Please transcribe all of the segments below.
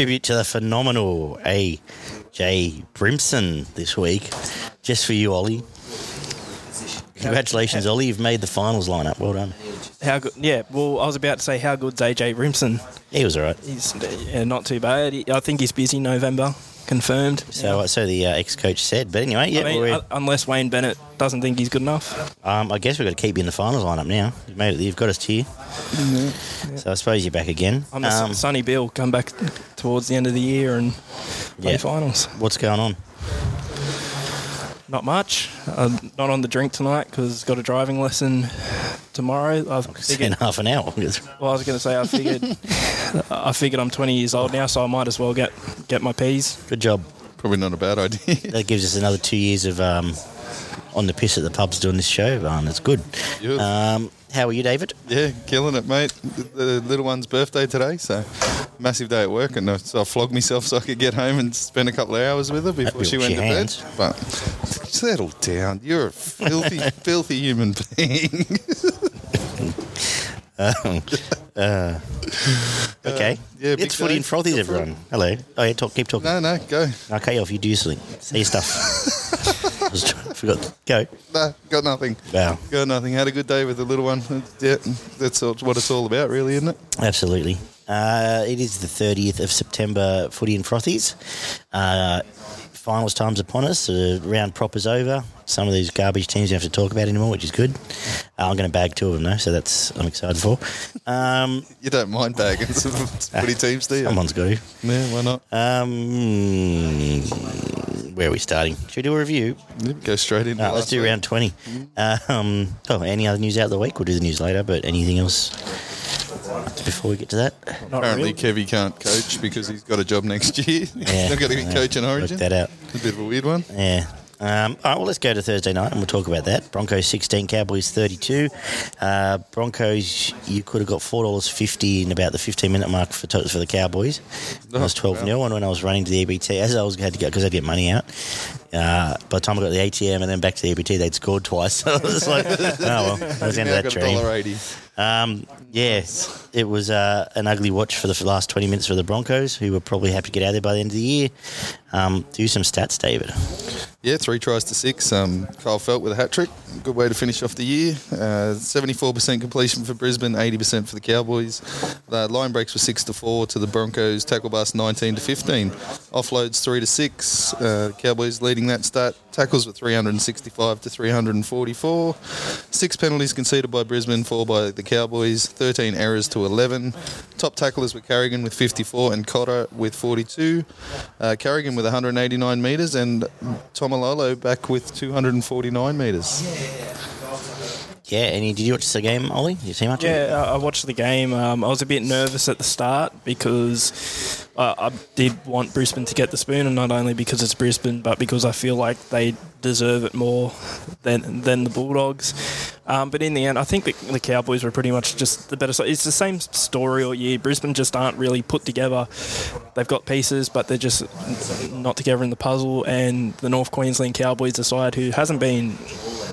tribute to the phenomenal AJ Brimson this week, just for you, Ollie. Congratulations, Ollie. You've made the finals lineup. Well done. How good? Yeah. Well, I was about to say how good's AJ Brimson. He was all right. He's yeah, not too bad. I think he's busy November, confirmed. So, so the uh, ex-coach said. But anyway, yeah, I mean, we're- uh, unless Wayne Bennett doesn't think he's good enough. um, I guess we've got to keep you in the finals lineup now. You've made it. You've got us here. So I suppose you're back again. I'm Um, Sonny Bill. Come back towards the end of the year and play Yeah. finals. what's going on? Not much. Uh, not on the drink tonight because got a driving lesson tomorrow. I've It's in half an hour. well, I was going to say I figured I figured I'm 20 years old now, so I might as well get get my P's. Good job. Probably not a bad idea. That gives us another two years of um, on the piss at the pubs doing this show. Um, It's good. Good. Um, how are you, David? yeah, killing it, mate. The, little one's birthday today, so massive day at work, and I- so I flogged myself so I could get home and spend a couple of hours with her before she went to your bed. hands. But settle down. You're a filthy, filthy human being. Okay. yeah, big it's footy and frothies, everyone. Hello. Oh, yeah, talk, keep talking. no, no, go. Okay, off. You do something. thing. Say your stuff. I was trying- forgot. Go. No, got nothing. Wow. Got nothing. Had a good day with the little one. Yeah, that's what it's all about, really, isn't it? Absolutely. Uh, it is the 30th of September, footy and frothies. Uh, finals time's upon us. The round proper's over. Some of these garbage teams you don't have to talk about anymore, which is good. Uh, I'm going to bag two of them, though, so that's I'm excited for. Um, You don't mind bagging some footy teams, do you? someone's got to. Yeah, why not? Um, where are we starting? Should we do a review? Yeah, Go straight in. No, let's do week. round 20. Um, oh, any other news out of the week? We'll do the news later, but anything else before we get to that? Not Apparently, really. Kevy can't coach because he's got a job next year. Yeah. he's not going to be Yeah. coaching Work that out. A bit of a weird one. Yeah. Um, all right, well, let's go to Thursday night and we'll talk about that. Broncos 16, Cowboys 32. Uh, Broncos, you could have got $4.50 in about the 15 minute mark for for the Cowboys. It was 12 0. And when I was running to the EBT, as I was had to go, because I to get money out, uh, by the time I got to the ATM and then back to the EBT, they'd scored twice. So I was like, oh, well, that was the end of that dream. Um, yeah, it was uh, an ugly watch for the last 20 minutes for the Broncos, who were probably happy to get out there by the end of the year. Um, do some stats, David. Yeah, three tries to six. Um, Kyle Feldt with a hat trick. Good way to finish off the year. Uh, 74% completion for Brisbane, 80% for the Cowboys. The line breaks were six to four to the Broncos. Tackle bust 19 to 15. Offloads three to six. Uh, Cowboys leading that stat. Tackles were 365 to 344. Six penalties conceded by Brisbane, four by the Cowboys. 13 errors to 11. Top tacklers were Carrigan with 54 and Cotter with 42. Uh, Carrigan with 189 metres and Taumalolo back with 249 metres. Yeah, any did you watch the game, Ollie? Did you see much? of it? Yeah, I I watched the game. Um, I was a bit nervous at the start because uh, I did want Brisbane to get the spoon, and not only because it's Brisbane, but because I feel like they deserve it more than than the Bulldogs. Um, but in the end, I think the, the Cowboys were pretty much just the better side. It's the same story all year. Brisbane just aren't really put together. They've got pieces, but they're just not together in the puzzle. And the North Queensland Cowboys, a side who hasn't been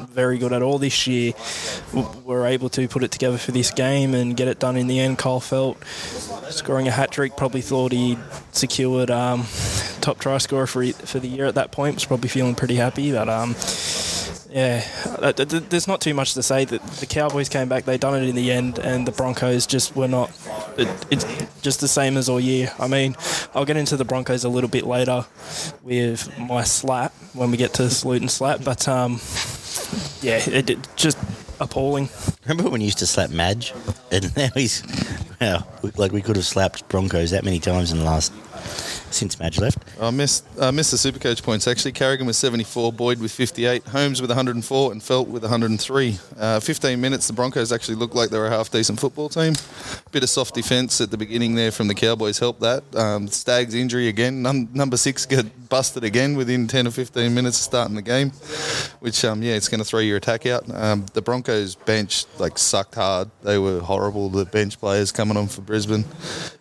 very good at all this year, were able to put it together for this game and get it done in the end. Kyle Feldt scoring a hat trick, probably thought he'd secured um, top try scorer for for the year at that point. Was probably feeling pretty happy, but um, yeah, uh, th- th- there's not too much to say. That the Cowboys came back, they done it in the end, and the Broncos just were not. It, it's just the same as all year. I mean, I'll get into the Broncos a little bit later with my slap when we get to salute and slap, but um, yeah, it, it just appalling. Remember when you used to slap Madge? And now he's, well, like we could have slapped Broncos that many times in the last, since Madge left. I missed, uh, missed the Supercoach points actually. Carrigan with 74, Boyd with 58, Holmes with 104, and Feldt with 103. Uh, 15 minutes, the Broncos actually looked like they were a half decent football team. Bit of soft defence at the beginning there from the Cowboys helped that. Um, Staggs injury again. Num- number six got busted again within 10 or 15 minutes of starting the game, which, um, yeah, it's going to throw your attack out. Um, the Broncos bench like sucked hard. They were horrible, the bench players coming on for Brisbane.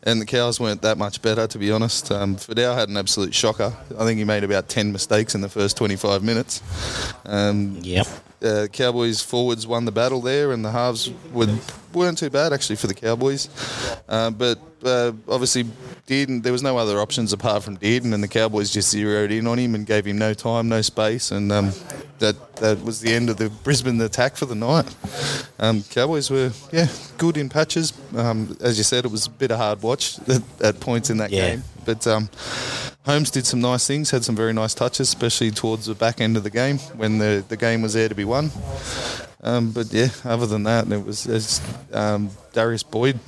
And the Cows weren't that much better, to be honest. Um, Um, Fidel had an absolute shocker. I think he made about 10 mistakes in the first 25 minutes. Um, Yep. uh, Cowboys forwards won the battle there, and the halves were, weren't too bad actually for the Cowboys. Uh, but uh, obviously, Dearden, there was no other options apart from Dearden, and the Cowboys just zeroed in on him and gave him no time, no space, and um, that that was the end of the Brisbane attack for the night. Um, Cowboys were yeah good in patches. Um, as you said, it was a bit of hard watch at, at points in that Yeah. game, but. Um, Holmes did some nice things, had some very nice touches, especially towards the back end of the game when the, the game was there to be won. Um, but yeah, other than that, it was it's, um, Darius Boyd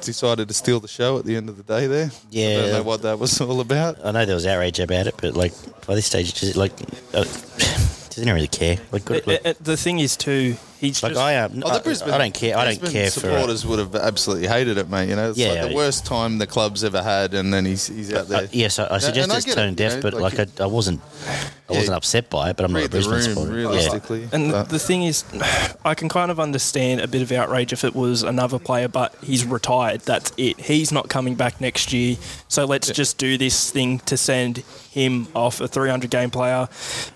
decided to steal the show at the end of the day. There, yeah, I don't know what that was all about. I know there was outrage about it, but like by this stage, just like uh, doesn't really care. Like, good, Uh, like, uh, the thing is too, he's like just, I am. Oh, I, the Brisbane, I don't care. I don't Brisbane care for. uh, supporters would have absolutely hated it, mate. You know, it's Yeah, like the yeah. worst time the club's ever had, and then he's he's out there. Uh, yes, I, I suggest and I it's get it, tone you deaf, know, but like, like I, I wasn't, I wasn't upset by it. But I'm not a read the Brisbane room supporter. Yeah. realistically. And but- the thing is, I can kind of understand a bit of outrage if it was another player, but he's retired. That's it. He's not coming back next year. So let's just do this thing to send him off a 300 game player,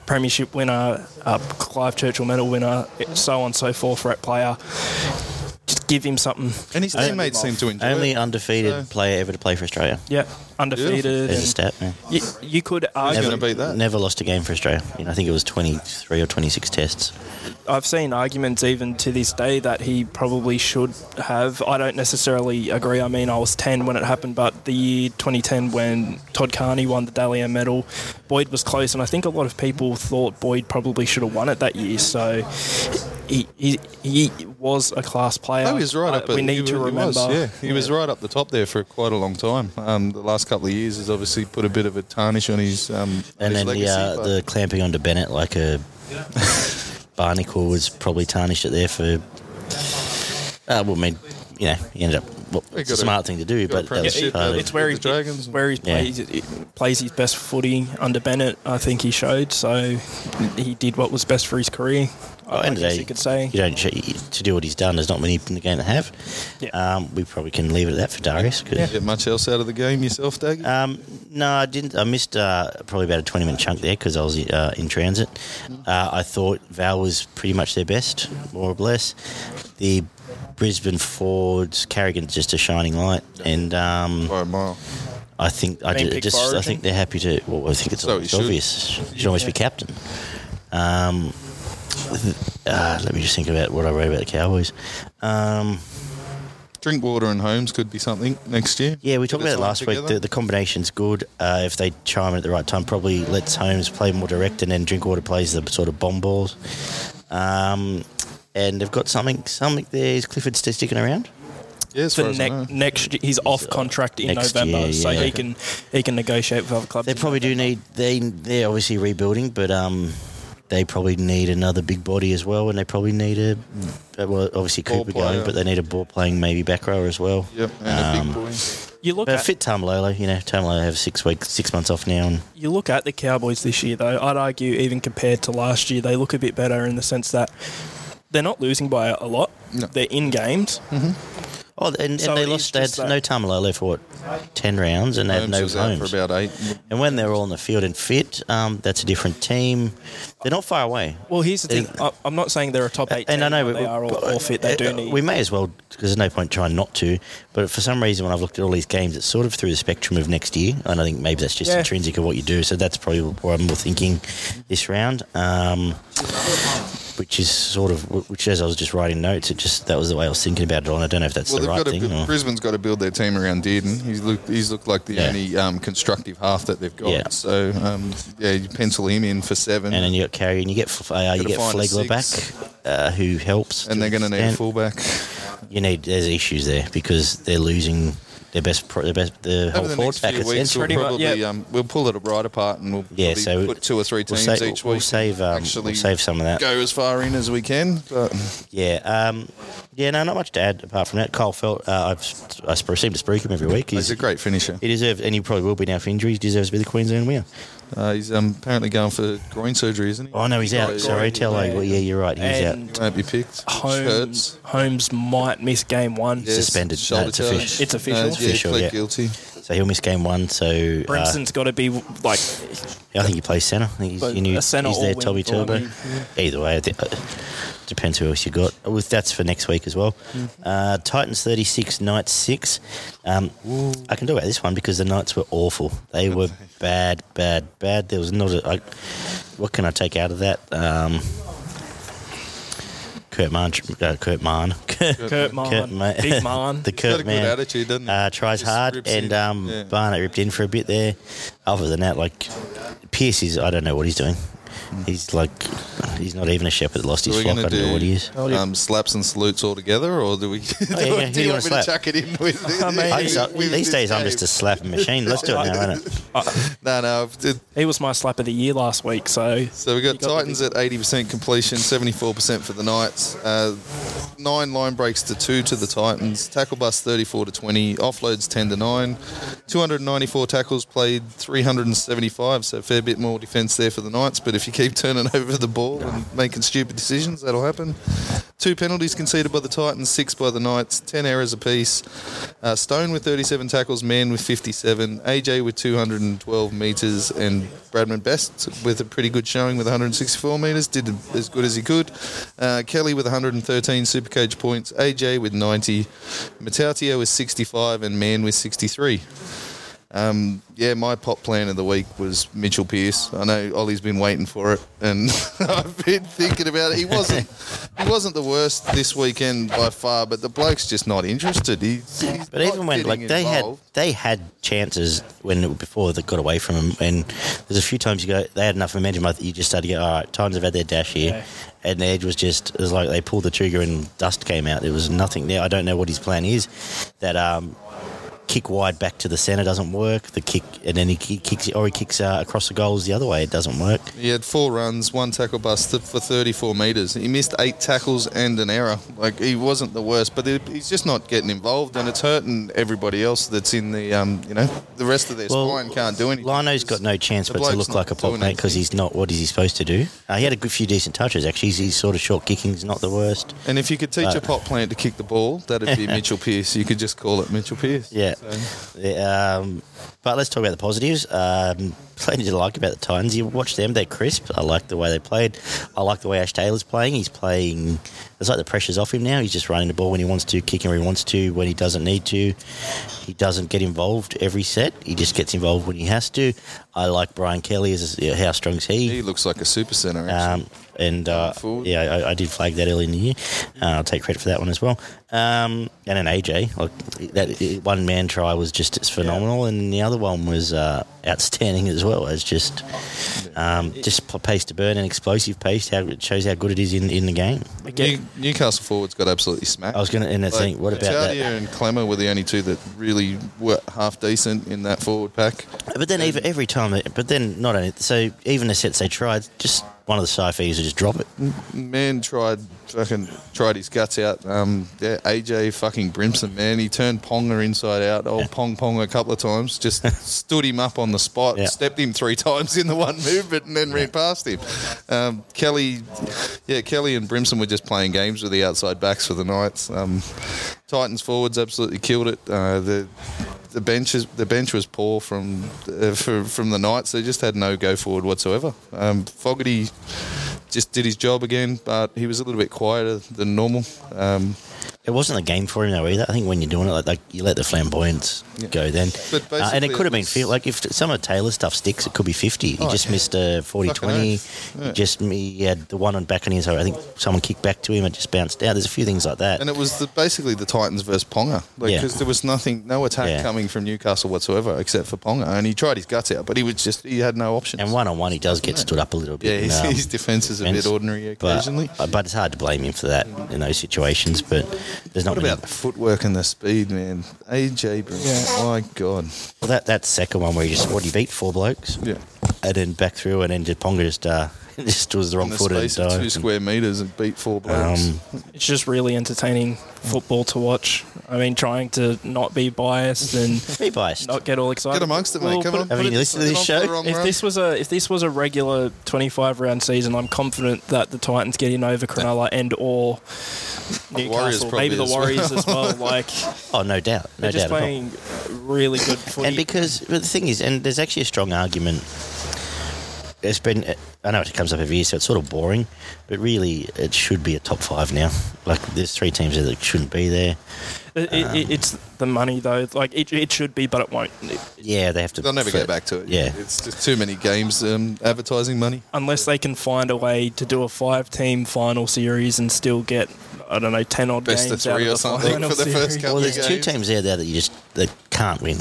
premiership winner, uh, Clive Churchill medal winner, so on and so forth, rep player. Just give him something. and his teammates seem to enjoy Only it. undefeated So- player ever to play for Australia. Yeah, undefeated. There's a stat. Yeah. you, you could argue. going to beat that? Never lost a game for Australia. You know, I think it was 23 or 26 tests. I've seen arguments even to this day that he probably should have. I don't necessarily agree. I mean, I was 10 when it happened, but the year 2010 when Todd Carney won the Dally M medal, Boyd was close, and I think a lot of people thought Boyd probably should have won it that year. So he, he, he was a class player. Oh, he was right Uh, up. At, we need he, to he remember. Was, yeah, he was right up the top there for quite a long time. Um, the last couple of years has obviously put a bit of a tarnish on his um, And his then legacy. the uh, the clamping onto Bennett like a barnacle was probably tarnished it there for. Uh, well, I mean, you know, he ended up. Well, it's a got a- smart thing to do, but that was premiership part of. It's where he Dragons. where he Yeah. plays, plays his best footy under Bennett. I think he showed. So he did what was best for his career. Well, I end of guess day, you could say. you don't to do what he's done. There's not many in the game that have. Yeah. Um, we probably can leave it at that for Darius. 'cause- Get much else out of the game yourself, Dag? Um, no, I didn't. I missed uh, probably about a 20 minute chunk there because I was uh, in transit. Uh, I thought Val was pretty much their best, more or less. The Brisbane forwards, Carrigan's just a shining light, and um, By a mile. I think I ju- just I think they're happy to. Well, I think it's So he almost should. obvious. He should almost be captain. Um, uh, let me just think about what I wrote about the Cowboys. Um, Drinkwater and Holmes could be something next year. Yeah, we talked about it time last week. The, the combination's good. Uh, if they chime in at the right time, probably lets Holmes play more direct, and then Drinkwater plays the sort of bomb balls. Um, and they've got something, something there. Is Clifford still sticking around? yeah, as for far as I know. ne- next, he's off contract in next November, year, so yeah. he can he can negotiate with other clubs. They probably do need. They they're obviously rebuilding, but um, they probably need another big body as well, and they probably need a. Well, obviously Ball Cooper player. going, but they need a ball playing maybe back rower as well. Yep, and a Um, big boy. You look But at fit Taumalolo, you know, Taumalolo have six weeks, six months off now, and you look at the Cowboys this year, though. I'd argue even compared to last year, they look a bit better in the sense that they're not losing by a lot. No. They're in games. Oh, and, and they lost. They had just that- no Taumalolo for what ten rounds, and they had no was out Holmes. for about eight. and when they're all on the field and fit, um, that's a different team. They're not far away. Well, here's the They- thing. I- I'm not saying they're a top eight. and I team, know but they are all, but- all fit. They do uh, need. We may as well, because there's no point trying not to. But for some reason, when I've looked at all these games, it's sort of through the spectrum of next year, and I think maybe that's just Yeah. intrinsic of what you do. So that's probably what I'm more thinking this round. Um, which is sort of which as I was just writing notes, it just that was the way I was thinking about it. And I don't know if that's Well, the right thing. build- or- Brisbane's got to build their team around Dearden. He's looked. He's looked like the Yeah. only um, constructive half that they've got. Yeah. So um, yeah, you pencil him in for seven, and then you got Carey, and you get uh, you Gotta get find Flegler back, uh, who helps. and they're going to need a fullback. You need there's issues there because they're losing their best, pro, their best, the whole Over the forward next pack. few is weeks, we'll. Much, probably yeah. um, we'll pull it right apart and we'll Yeah, so put two or three We'll, teams sa- each we'll week. save um, actually we'll save some of that. go as far in as we can. But Yeah, um, yeah, no, not much to add apart from that. Kyle Feldt, uh, I've, I seem to spruik him every week. he's a great finisher. He deserves, and he probably will be now for injuries. Deserves to be the Queensland winner. Uh, he's um, apparently going for groin surgery, isn't he? Oh no, he's out. Groin- Sorry, tell yeah. well, yeah, you're right. He's And- out. He won't be picked. which Holmes, hurts. Holmes might miss game one. Yeah, Suspended. shoulder No, it's tail. official. It's official? No, yeah, he Official, pled yeah. guilty. So he'll miss game one. So uh, Brimson's got to be like I think he plays centre. I think he's, But you knew, a centre he's or there, wing Toby forward. Turbo. Either way, I think, uh, depends who else you got. With that's for next week as well. Mm. Uh, Titans thirty six, Knights six. Um, I can talk about this one because the Knights were awful. They were bad, bad, bad. There was not a. I, what can I take out of that? Um, Kurt Mann, uh, Kurt Mann, Kurt Mann, Ma- Big Mann. the He's got Kurt a good man attitude, doesn't he? uh, tries Just hard, and um, Yeah. Barnett ripped in for a bit there. Other than that, like Pearce is, I don't know what he's doing. He's like, he's not even a shepherd. Lost So his flock. going I don't know what he is. um, slaps and salutes all together, or do we? do, yeah, yeah. Who do you you wanna want me to slap? chuck it in with? I mean, I just, with these this days, I'm game? just a slapping machine. Let's do it now, ain't it? No, no. it- He was my slap of the year last week, so So we got got the Titans at 80% completion, 74% for the Knights. Uh, nine line breaks to two to the Titans. Tackle bust 34 to 20. Offloads 10 to 9. 294 tackles played, 375. So a fair bit more defence there for the Knights. But if you keep turning over the ball and making stupid decisions, that'll happen. Two penalties conceded by the Titans, six by the Knights, 10 errors apiece. Uh, Stone with 37 tackles, Mann with 57, AJ with 212 metres, and Bradman Best with a pretty good showing with 164 metres, did as good as he could. Uh, Kelly with 113 Supercoach points, AJ with 90, Mata'utia with 65, and Mann with 63. Um, yeah, my pop plan of the week was Mitchell Pearce. I know Ollie's been waiting for it, and I've been thinking about it. He wasn't, he wasn't the worst this weekend by far, but the bloke's just not interested. He, he's But not even when like they involved. had they had chances when before they got away from him, and there's a few times you go they had enough momentum. I think you just started to go, all right, Titans have had their dash here, Yeah. and the edge was just it was like they pulled the trigger and dust came out. There was nothing there. I don't know what his plan is. That um, kick wide back to the centre doesn't work. The kick and then he ki- kicks or he kicks uh, across the goals the other way. It doesn't work. He had four runs, one tackle bust for 34 metres. He missed eight tackles and an error. Like he wasn't the worst, but he's just not getting involved, and it's hurting everybody else that's in the um, you know, the rest of their Well, spine can't do anything. Lino's got no chance but to look like a pop mate because he's not what is he supposed to do. Uh, he had a good few decent touches actually. He's, he's sort of short kicking. He's not the worst. And if you could teach But- a pot plant to kick the ball, that'd be Mitchell Pearce. You could just call it Mitchell Pearce. Yeah. Yeah, um, but let's talk about the positives. Um, plenty to like about the Titans. You watch them; they're crisp. I like the way they played. I like the way Ash Taylor's playing. He's playing. It's like the pressure's off him now. He's just running the ball when he wants to, kicking where he wants to, when he doesn't need to. He doesn't get involved every set. He just gets involved when he has to. I like Brian Kelly. As how strong is he? He looks like a super centre. Um, and uh, yeah, I, I did flag that early in the year. Uh, I'll take credit for that one as well. Um, and an AJ, like that one man try was just as phenomenal, and the other one was uh, outstanding as well. As just um, just pace to burn and explosive pace. How it shows how good it is in, in the game. New, Newcastle forwards got absolutely smacked. I was going to end the thing. What about that? Chaudier and Klemmer were the only two that really were half decent in that forward pack. But then even every time, it- but then not only so even the sets they tried, just one of the Saifitis would just drop it. Man tried fucking tried his guts out. Um, yeah, AJ fucking Brimson, man, he turned Ponga inside out. Old Pong Pong a couple of times. Just stood him up on the spot, Yeah. stepped him three times in the one movement, and then ran past him. Um, Kelly, yeah, Kelly and Brimson were just playing games with the outside backs for the Knights. Um, Titans forwards absolutely killed it. Uh, the the bench the bench was poor from uh, for, from the Knights. They just had no go forward whatsoever. Um, Fogarty just did his job again, but he was a little bit quieter than normal. Um, It wasn't a game for him though either. I think when you're doing it, like, like you let the flamboyance Yeah. go then, But uh, and it could have been feel like if some of Taylor's stuff sticks, it could be 50. He Oh, just yeah. missed a 40 Fucking 20. oath. He Yeah. just he had the one on back on his. I think someone kicked back to him and just bounced out. There's a few things like that. and it was the, basically the Titans versus Ponga, because Yeah. there was nothing, no attack coming from Newcastle whatsoever except for Ponga, and he tried his guts out, but he was just he had no options. And one on one, he does get stood up a little bit. yeah, his, and, um, his defence is a and- bit ordinary but, occasionally. but it's hard to blame him for that in those situations. But there's not what many. about the footwork and the speed, man? AJ Brimson, Yeah. my god, Well, that that second one where he just what he beat four blokes, yeah. and then back through, and then just Ponga just uh, just was the wrong In the foot and space of two square meters and beat four blokes. Um, it's just really entertaining football to watch. I mean, trying to not be biased and be biased. not get all excited. Get amongst it, mate. Well, Come on. it- Have you it- listened to this Get on for show? If run. this was a if this was a regular 25 round season, I'm confident that the Titans get in over Cronulla and or Newcastle, probably maybe the as well. Warriors as well. Like Oh, no doubt, no they're just doubt. at all. playing really good footy. And because but the thing is, and there's actually a strong argument. It's been, I know it comes up every year, so it's sort of boring, but really it should be a top five now. Like there's three teams there that shouldn't be there. It- it- it- it's the money though. Like it, it should be, but it won't. Yeah, they have to. They'll never get back to it. Yeah. It's just too many games um, advertising money. Unless they can find a way to do a five-team final series and still get, I don't know, ten odd Best of games out three of or something final for the first series. couple Well, of there's two games. teams there that you just that can't win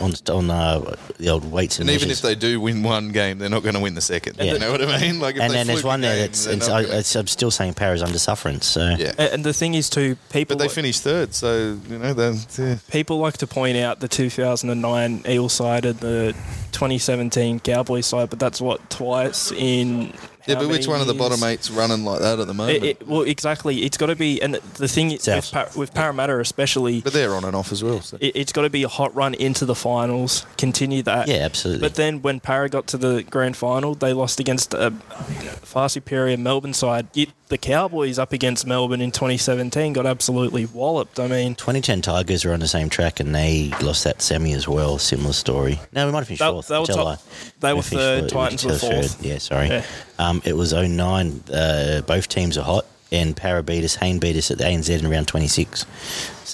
on on uh, the old weights and, And even measures. if they do win one game, they're not going to win the second. Yeah. You know what I mean? Like, if and then there's fluke a one there that's it's, I, gonna- it's, I'm still saying Paris under sufferance. So yeah. A- And the thing is, too, people But they finished third, so you know yeah. people like to point out the 2009 Eel side and the 2017 Cowboys side, but that's what twice in. Yeah, but which many one of the bottom eight's running like that at the moment? It, it, well, exactly. It's got to be, and the thing is, with, Par- with Parramatta especially, but they're on and off as well. So. it, it's got to be a hot run into the finals. Continue that. yeah, absolutely. But then when Para got to the grand final, they lost against a far superior Melbourne side. Yet the Cowboys up against Melbourne in 2017 got absolutely walloped. I mean, 2010 Tigers were on the same track and they lost that semi as well. Similar story. No, we might have finished They- fourth. they were top- they We were third. Titans were fourth. third. Yeah, sorry. Yeah. Um, it was 09. Uh, both teams are hot and Para beat us, Hayne beat us at the ANZ in round 26.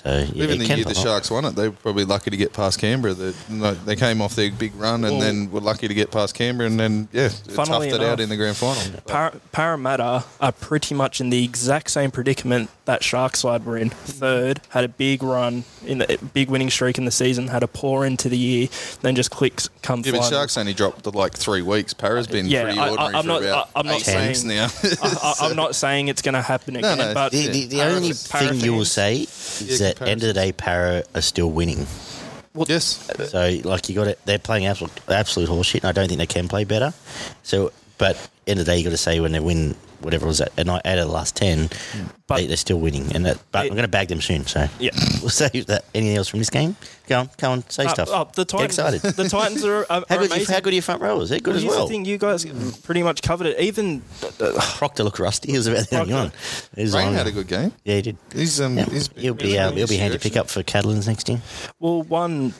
So, yeah, Even the year the. Sharks won it, they were probably lucky to get past Canberra. They, no, they came off their big run and Well- then were lucky to get past Canberra and then, yeah, toughed Funnily it enough, out in the grand final. Par- Parramatta are pretty much in the exact same predicament that Sharks side were in. Third, had a big run in the big winning streak in the season, had a poor end to the year, then just clicks come Yeah, but. Sharks only dropped to like three weeks. Para's been Yeah, pretty I- I- ordinary I'm for not- about I- I'm not eight weeks saying- now. I, I, I'm not saying it's going to happen again, no, but The, the, the only Para thing you will say is Yeah, that end of the day, Para are still winning. yes. So, like, you got it. They're playing absolute, absolute horseshit, and I don't think they can play better. So, but end of the day, you got to say when they win whatever it was at, and out of the last ten, But- they, they're still winning. And that, but It- I'm going to bag them soon. So, Yeah. we'll save that. Anything else from this game? Go on, come on, say Uh, stuff. oh, the Get Titans, excited. The Titans are, are, how are good? You, amazing. how good are your front rowers? They're good Well, as here's well. the thing, you guys pretty much covered it. Even Proctor looked rusty. He was about the only Proctor. one. He was Rain on. had a good game. Yeah, he did. He's um, Yeah. he's He'll be uh, he'll be handy to pick up for Catalans next year. well, one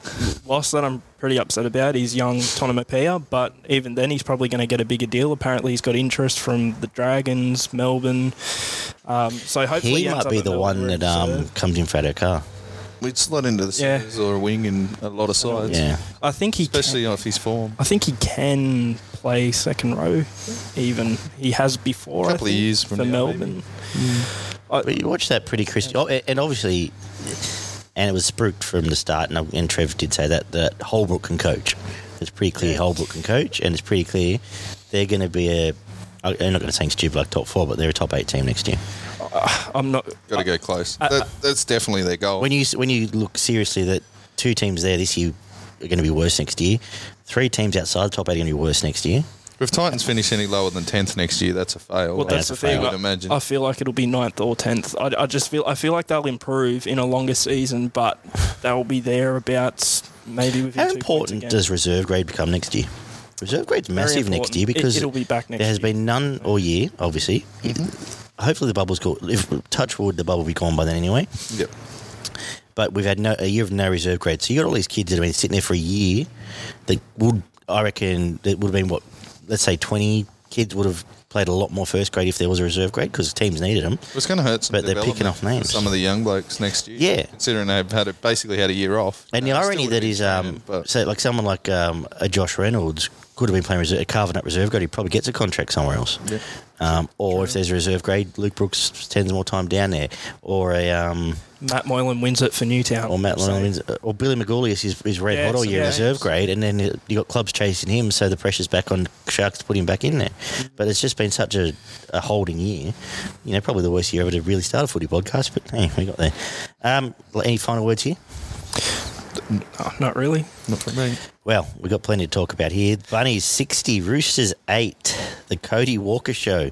loss that I'm pretty upset about is young Tonumaipea, but even then he's probably going to get a bigger deal. Apparently, he's got interest from the Dragons, Melbourne. Um, so hopefully, He might be the one that he's, um, uh, comes in for our car. We'd slot into the Yeah. centres or a wing in a lot of sides. Yeah. I think he Especially Can, off his form. I think he can play second row. Even he has before. I Couple of think, years from for now, Melbourne. But you watch that pretty crisp. Oh, and obviously, and it was spooked from the start, and, and Trev did say that, that Holbrook can coach. It's pretty clear Holbrook can coach, and it's pretty clear they're going to be a. I'm not going to say stupid like top four, but they're a top eight team next year. I'm not. Got to go close. Uh, that, that's definitely their goal. When you when you look seriously, that two teams there this year are going to be worse next year. Three teams outside the top eight are going to be worse next year. if Titans finish any lower than tenth next year, that's a fail. Well, that's a the thing. fail. I would imagine. I feel like it'll be ninth or tenth. I, I just feel I feel like they'll improve in a longer season, but they'll be there about maybe within How two important again. does reserve grade become next year? Reserve grade's Very massive next year because it'll be back next there has year. been none all year, obviously. Hopefully the bubble's gone. If touch wood, the bubble will be gone by then anyway. Yep. But we've had no, a year of no reserve grade, so you got all these kids that have been sitting there for a year. That would, I reckon, that would have been what, let's say, twenty kids would have played a lot more first grade if there was a reserve grade because teams needed them. It's going to hurt some But they're picking off names. some of the young blokes next year. Yeah. Considering they've had a, basically had a year off. And the Uh, irony still that would've is, been um, but so like someone like um, a Josh Reynolds could have been playing reserve, carving up reserve grade. He probably gets a contract somewhere else. Yeah. Um, or if there's a reserve grade, Luke Brooks spends more time down there. Or a um, Matt Moylan wins it for Newtown. or Matt So- Lyons, or Billy Magoulias is, is red Yeah, hot all year yeah. reserve grade, and then you got clubs chasing him, so the pressure's back on Sharks to put him back in there. But it's just been such a, a holding year. You know, probably the worst year ever to really start a footy podcast. But hey, we got there. Um, any final words here? Oh, not really. Not for me. Well, we've got plenty to talk about here. Bunnies 60, Roosters 8, the Cody Walker show.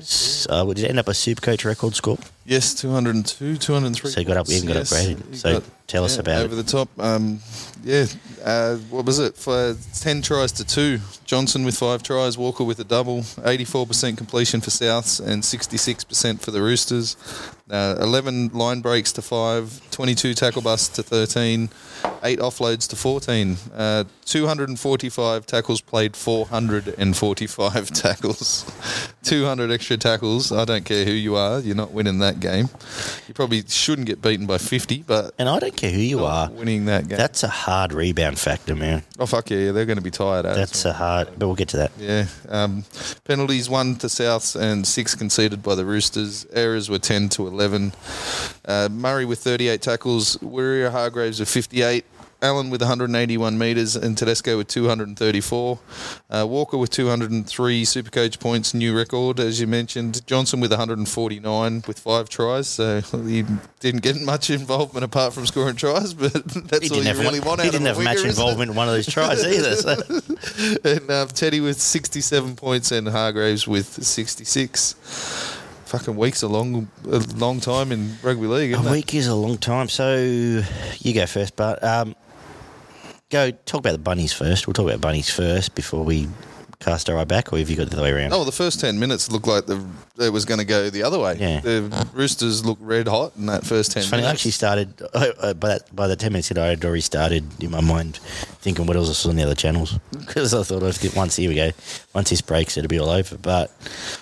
So, did it end up a super coach record score? Yes, 202, 203. So you got up- even got Yes, upgraded. So tell us about it. over the top. Um, yeah, uh, what was it for? Ten tries to two. Johnston with five tries. Walker with a double. Eighty-four percent completion for Souths and sixty-six percent for the Roosters. Uh, Eleven line breaks to five. Twenty-two tackle busts to thirteen. Eight offloads to fourteen. Uh, Two hundred and forty-five tackles played. Four hundred and forty-five tackles. Two hundred extra tackles. I don't care who you are. You're not winning that game. You probably shouldn't get beaten by fifty, but And I don't care who you are. winning that game. That's a hard rebound factor, man. oh fuck yeah, they're going to be tired. As That's a hard, but we'll get to that. yeah. Um, penalties one to Souths and six conceded by the Roosters. Errors were ten to eleven. Uh, Murray with thirty-eight tackles. Waerea-Hargreaves with fifty-eight. Allen with 181 metres and Tedesco with 234. Uh, Walker with 203 Supercoach points, new record, as you mentioned. Johnston with 149 with five tries. So he didn't get much involvement apart from scoring tries, but that's He all didn't you have, really one- want he out didn't of have a much it? involvement in one of those tries either. So. and um, Teddy with 67 points and Hargreaves with 66. Fucking week's a long, a long time in rugby league. A it? week is a long time, so you go first, but um, go talk about the bunnies first. We'll talk about bunnies first before we cast our eye back, or have you got the other way around? Oh, the first 10 minutes look like the it was going to go the other way. Yeah. The Roosters looked red hot in that first 10 It's funny. I minutes. actually started uh, by that, by the ten minutes that I had already started in my mind thinking what else was on the other channels because I thought if once here we go, once this breaks it'll be all over. But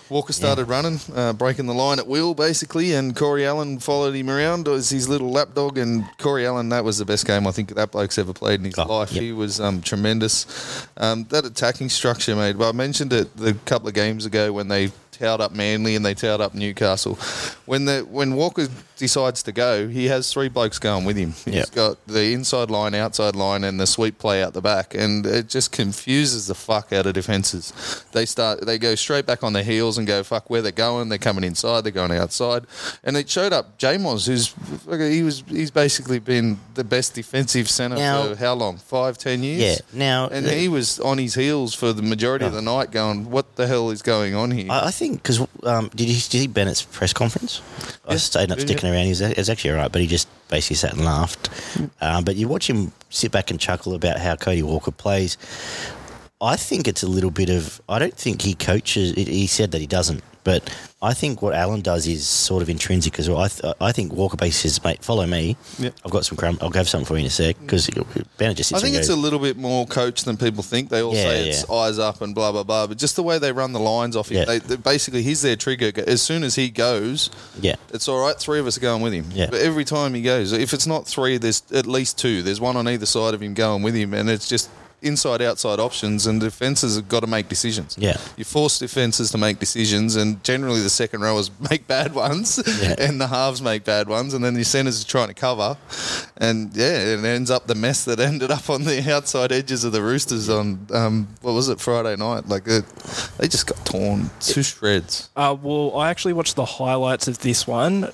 Walker started running, uh, breaking the line at will, basically, and Corey Allen followed him around as his little lapdog. And Corey Allen, that was the best game I think that bloke's ever played in his Oh, life. yep. He was um, tremendous. Um, that attacking structure, mate. Well, I mentioned it a couple of games ago when they towed up Manly and they towed up Newcastle. When the when Walker decides to go, he has three blokes going with him. He's Yep. got the inside line, outside line, and the sweep play out the back, and it just confuses the fuck out of defenses. They start, they go straight back on their heels and go fuck where they're going. They're coming inside, they're going outside, and it showed up. Jamos, who's he was, he's basically been the best defensive centre for how long? Five, ten years. yeah, now And he was on his heels for the majority of the night, going, "What the hell is going on here?" I, I think because um, did you did you see Bennett's press conference? I Yeah, stayed up yeah, sticking around. He was, he was actually all right, but he just basically sat and laughed. Um, but you watch him sit back and chuckle about how Cody Walker plays. I think it's a little bit of. I don't think he coaches. He said that he doesn't, but I think what Allen does is sort of intrinsic as well. I, th- I think Walker basically says, "Mate, follow me. Yeah. I've got some crumb. I'll have something for you in a sec." Because Bennett just I think it's goes, a little bit more coach than people think. They all Yeah, say it's yeah. eyes up and blah blah blah, but just the way they run the lines off him, Yeah. they basically he's their trigger. As soon as he goes, yeah. it's all right. Three of us are going with him. Yeah. But every time he goes, if it's not three, there's at least two. There's one on either side of him going with him, and it's just inside outside options. And defenses have got to make decisions. Yeah. You force defenses to make decisions, and generally the second rowers make bad ones, Yeah. and the halves make bad ones, and then the centers are trying to cover, and yeah, it ends up the mess that ended up on the outside edges of the Roosters on um, what was it Friday night? Like it, they just got torn to shreds. Uh, well, I actually watched the highlights of this one.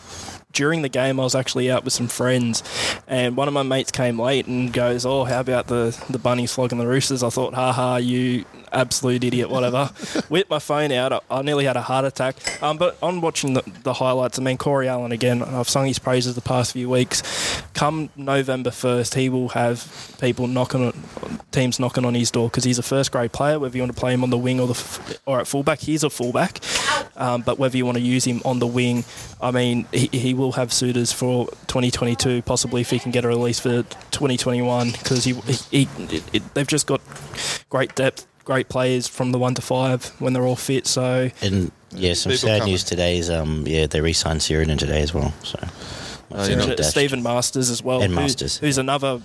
During the game, I was actually out with some friends, and one of my mates came late and goes, "Oh, how about the the bunnies flogging the roosters?" I thought, "Ha ha, you absolute idiot!" Whatever. Whipped my phone out. I, I nearly had a heart attack. Um, but on watching the, the highlights, I mean, Corey Allen again. I've sung his praises the past few weeks. Come November first, he will have people knocking on teams knocking on his door because he's a first grade player. Whether you want to play him on the wing or the or at fullback, he's a fullback. Um, but whether you want to use him on the wing, I mean, he, he will have suitors for 2022, possibly if he can get a release for 2021, because he, he, he it, they've just got great depth, great players from the one to five when they're all fit. So And yeah, some People sad coming. news today is um yeah they re-signed Sheridan today as well. So Oh, yeah. Not. Stephen Masters as well, And who- Masters. who's another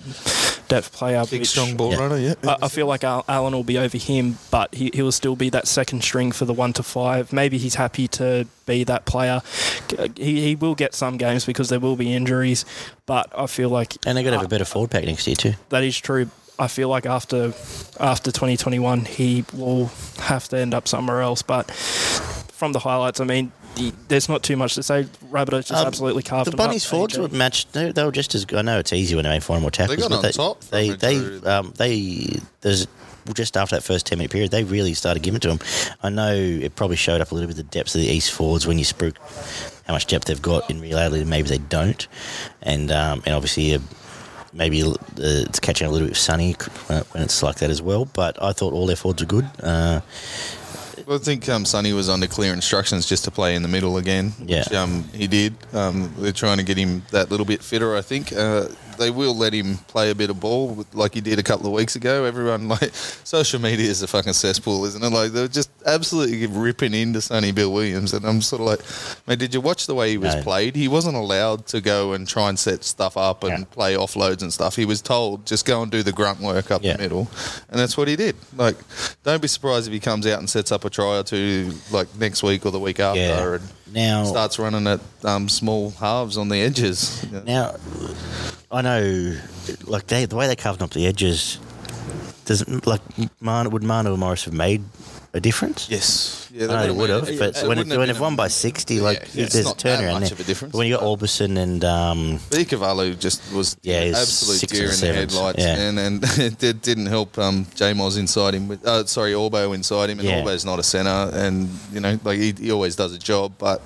depth player. Big which- strong ball Yeah. runner, yeah. I, I feel like Al- Allen will be over him, but he, he will still be that second string for the one to five. Maybe he's happy to be that player. He, he will get some games because there will be injuries, but I feel like and they're going to have a better forward pack next year too. that is true. I feel like after after 2021, he will have to end up somewhere else. But from the highlights, I mean, the, there's not too much to say. Rabbitohs just Um, absolutely carved The them Bunnies up. forwards AJ. were matched. They, they were just as good. I know it's easy when they make four more tackles. They got on they, top for They a they um, they there's just after that first ten minute period, they really started giving it to them. I know it probably showed up a little bit the depth of the East forwards when you spruik how much depth they've got in reality. Maybe they don't, and um, and obviously. Uh, Maybe uh, it's catching a little bit of sunny uh, when it's like that as well. But I thought all their forwards were good. Uh, Well, I think um, Sonny was under clear instructions just to play in the middle again, Yeah. which um, he did. Um, they're trying to get him that little bit fitter, I think. Uh, they will let him play a bit of ball with- like he did a couple of weeks ago. Everyone, like, social media is a fucking cesspool, isn't it? Like, they're just absolutely ripping into Sonny Bill Williams. And I'm sort of like, mate, did you watch the way he was No. played? He wasn't allowed to go and try and set stuff up and Yeah. play offloads and stuff. He was told, just go and do the grunt work up Yeah. the middle. And that's what he did. Like, don't be surprised if he comes out and sets up a try or two, like next week or the week after, Yeah. and Now- starts running at um, small halves on the edges. Now, I know, like they, the way they carved up the edges, doesn't like would Manu and Morris have made a difference? Yes, yeah, I know they would have, but when, it, when they've won by sixty, Yeah, like yeah, it's there's a turnaround much there. of a difference. But when you got Aubusson and um, Ikavalu just was Yeah, absolute deer in the headlights, yeah. and and it did- didn't help um, J-Moz inside him. With, uh, sorry, Orbo inside him, and Yeah. Orbo's not a centre, and you know, like he, he always does a job, but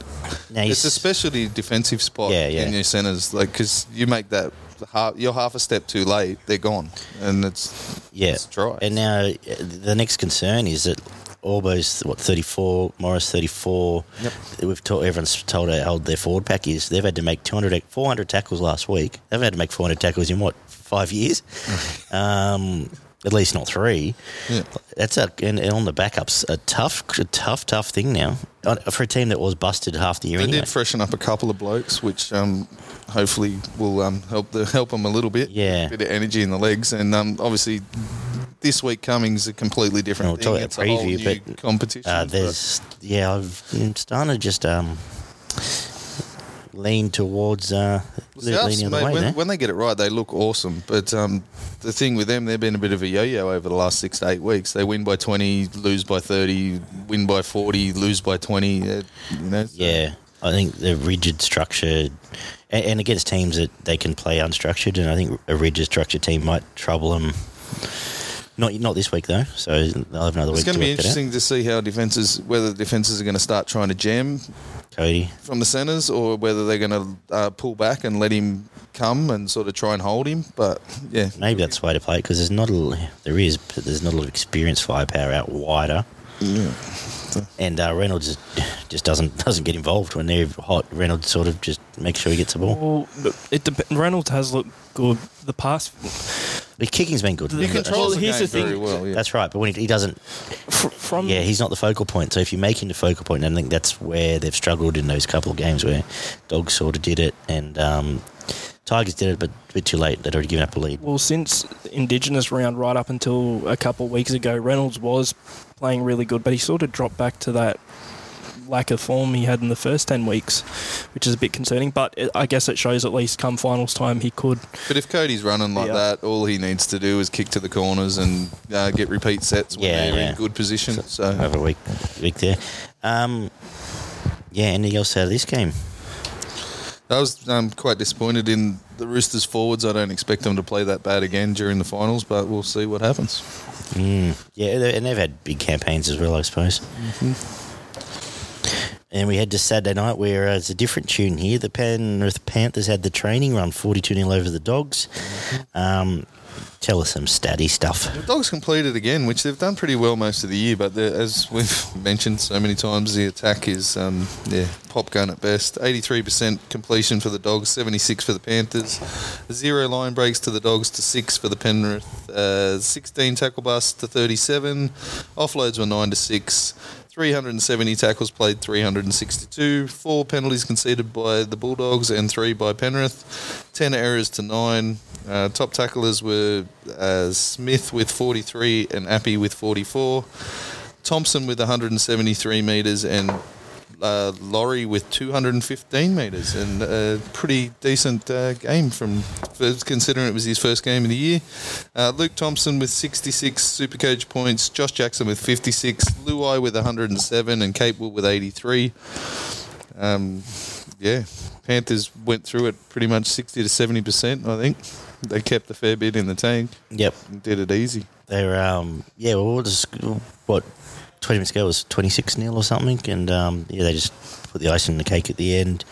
it's specialty defensive spot Yeah, yeah. in your centres, like because you make that. Half, you're half a step too late, they're gone, and it's yeah. it's dry. And now the next concern is that Orbo's what thirty four, Morris thirty four. Yep. We've told everyone's told how old their forward pack is. They've had to make 200, 400 tackles last week. They haven't had to make four hundred tackles in what five years? um, at least not three. Yeah. That's a, and, and on the backups a tough, a tough, tough thing now for a team that was busted half the year. They anyway. did freshen up a couple of blokes, which um, hopefully will um, help the help them a little bit. Yeah. bit of energy in the legs, and um, obviously this week coming's a completely different We'll talk thing. about It's a whole preview, new but, competition. Uh, there's yeah, I've I'm starting to just um, lean towards uh, Souths, leaning the mate, way when, when they get it right, they look awesome. But um, the thing with them, they've been a bit of a yo-yo over the last six to eight weeks. They win by twenty, lose by thirty, win by forty, lose by twenty. Uh, you know, so- Yeah, I think the rigid structure, and, and against teams that they can play unstructured, and I think a rigid structured team might trouble them. Not not this week though, so I'll have another It's week It's going to be work that out. interesting to see how defenses, whether the defenses are going to start trying to jam Cody, from the centres or whether they're going to uh, pull back and let him come and sort of try and hold him. But yeah, maybe that's the way to play it because there's not a there is, but there's not a lot of experience firepower out wider. And uh, Reynolds just- just doesn't doesn't get involved when they're hot. Reynolds sort of just makes sure he gets the ball. Well, it dep- Reynolds has looked good the past The kicking's been good. he controls the here's game the thing. very well. Yeah. That's right, but when he, he doesn't, fr- from yeah, he's not the focal point. So if you make him the focal point, I think that's where they've struggled in those couple of games where Dogs sort of did it and um, Tigers did it, but a bit too late. They'd already given up a lead. Well, since Indigenous round right up until a couple of weeks ago, Reynolds was playing really good, but he sort of dropped back to that lack of form he had in the first 10 weeks, which is a bit concerning. But it, I guess it shows at least come finals time he could. But if Cody's running like Yeah. that, all he needs to do is kick to the corners and uh, get repeat sets when Yeah, they're yeah. in good position. So Over a week, week there. Um, yeah, anything else out of this game? I was um, quite disappointed in the Roosters forwards. I don't expect them to play that bad again during the finals, but we'll see what happens. Yeah, and they've had big campaigns as well, I suppose. And we had just Saturday night where uh, it's a different tune here. The Penrith Panthers had the training run 42 0 over the Dogs. Um, tell us some statty stuff. The Dogs completed again, which they've done pretty well most of the year. But as we've mentioned so many times, the attack is um, yeah pop gun at best. Eighty-three percent completion for the Dogs, seventy-six for the Panthers. Zero line breaks to the Dogs to six for the Penrith. Uh, Sixteen tackle busts to thirty-seven. Offloads were nine to six. 370 tackles played, 362. Four penalties conceded by the Bulldogs and three by Penrith. 10 errors to nine. Uh, top tacklers were uh, Smith with 43 and Appy with 44. Thompson with 173 metres and uh, Laurie with 215 metres. And a pretty decent uh, game from considering it was his first game of the year. Uh, Luke Thompson with 66 Supercoach points. Josh Jackson with 56. Luai with 107 and Capewell with 83. Um, yeah, Panthers went through it pretty much 60 to 70%, I think. They kept a fair bit in the tank Yep. did it easy. They're, um, yeah, well, we'll just, what, 20 minutes ago was 26 0 or something, and um, yeah, they just put the icing on the cake at the end.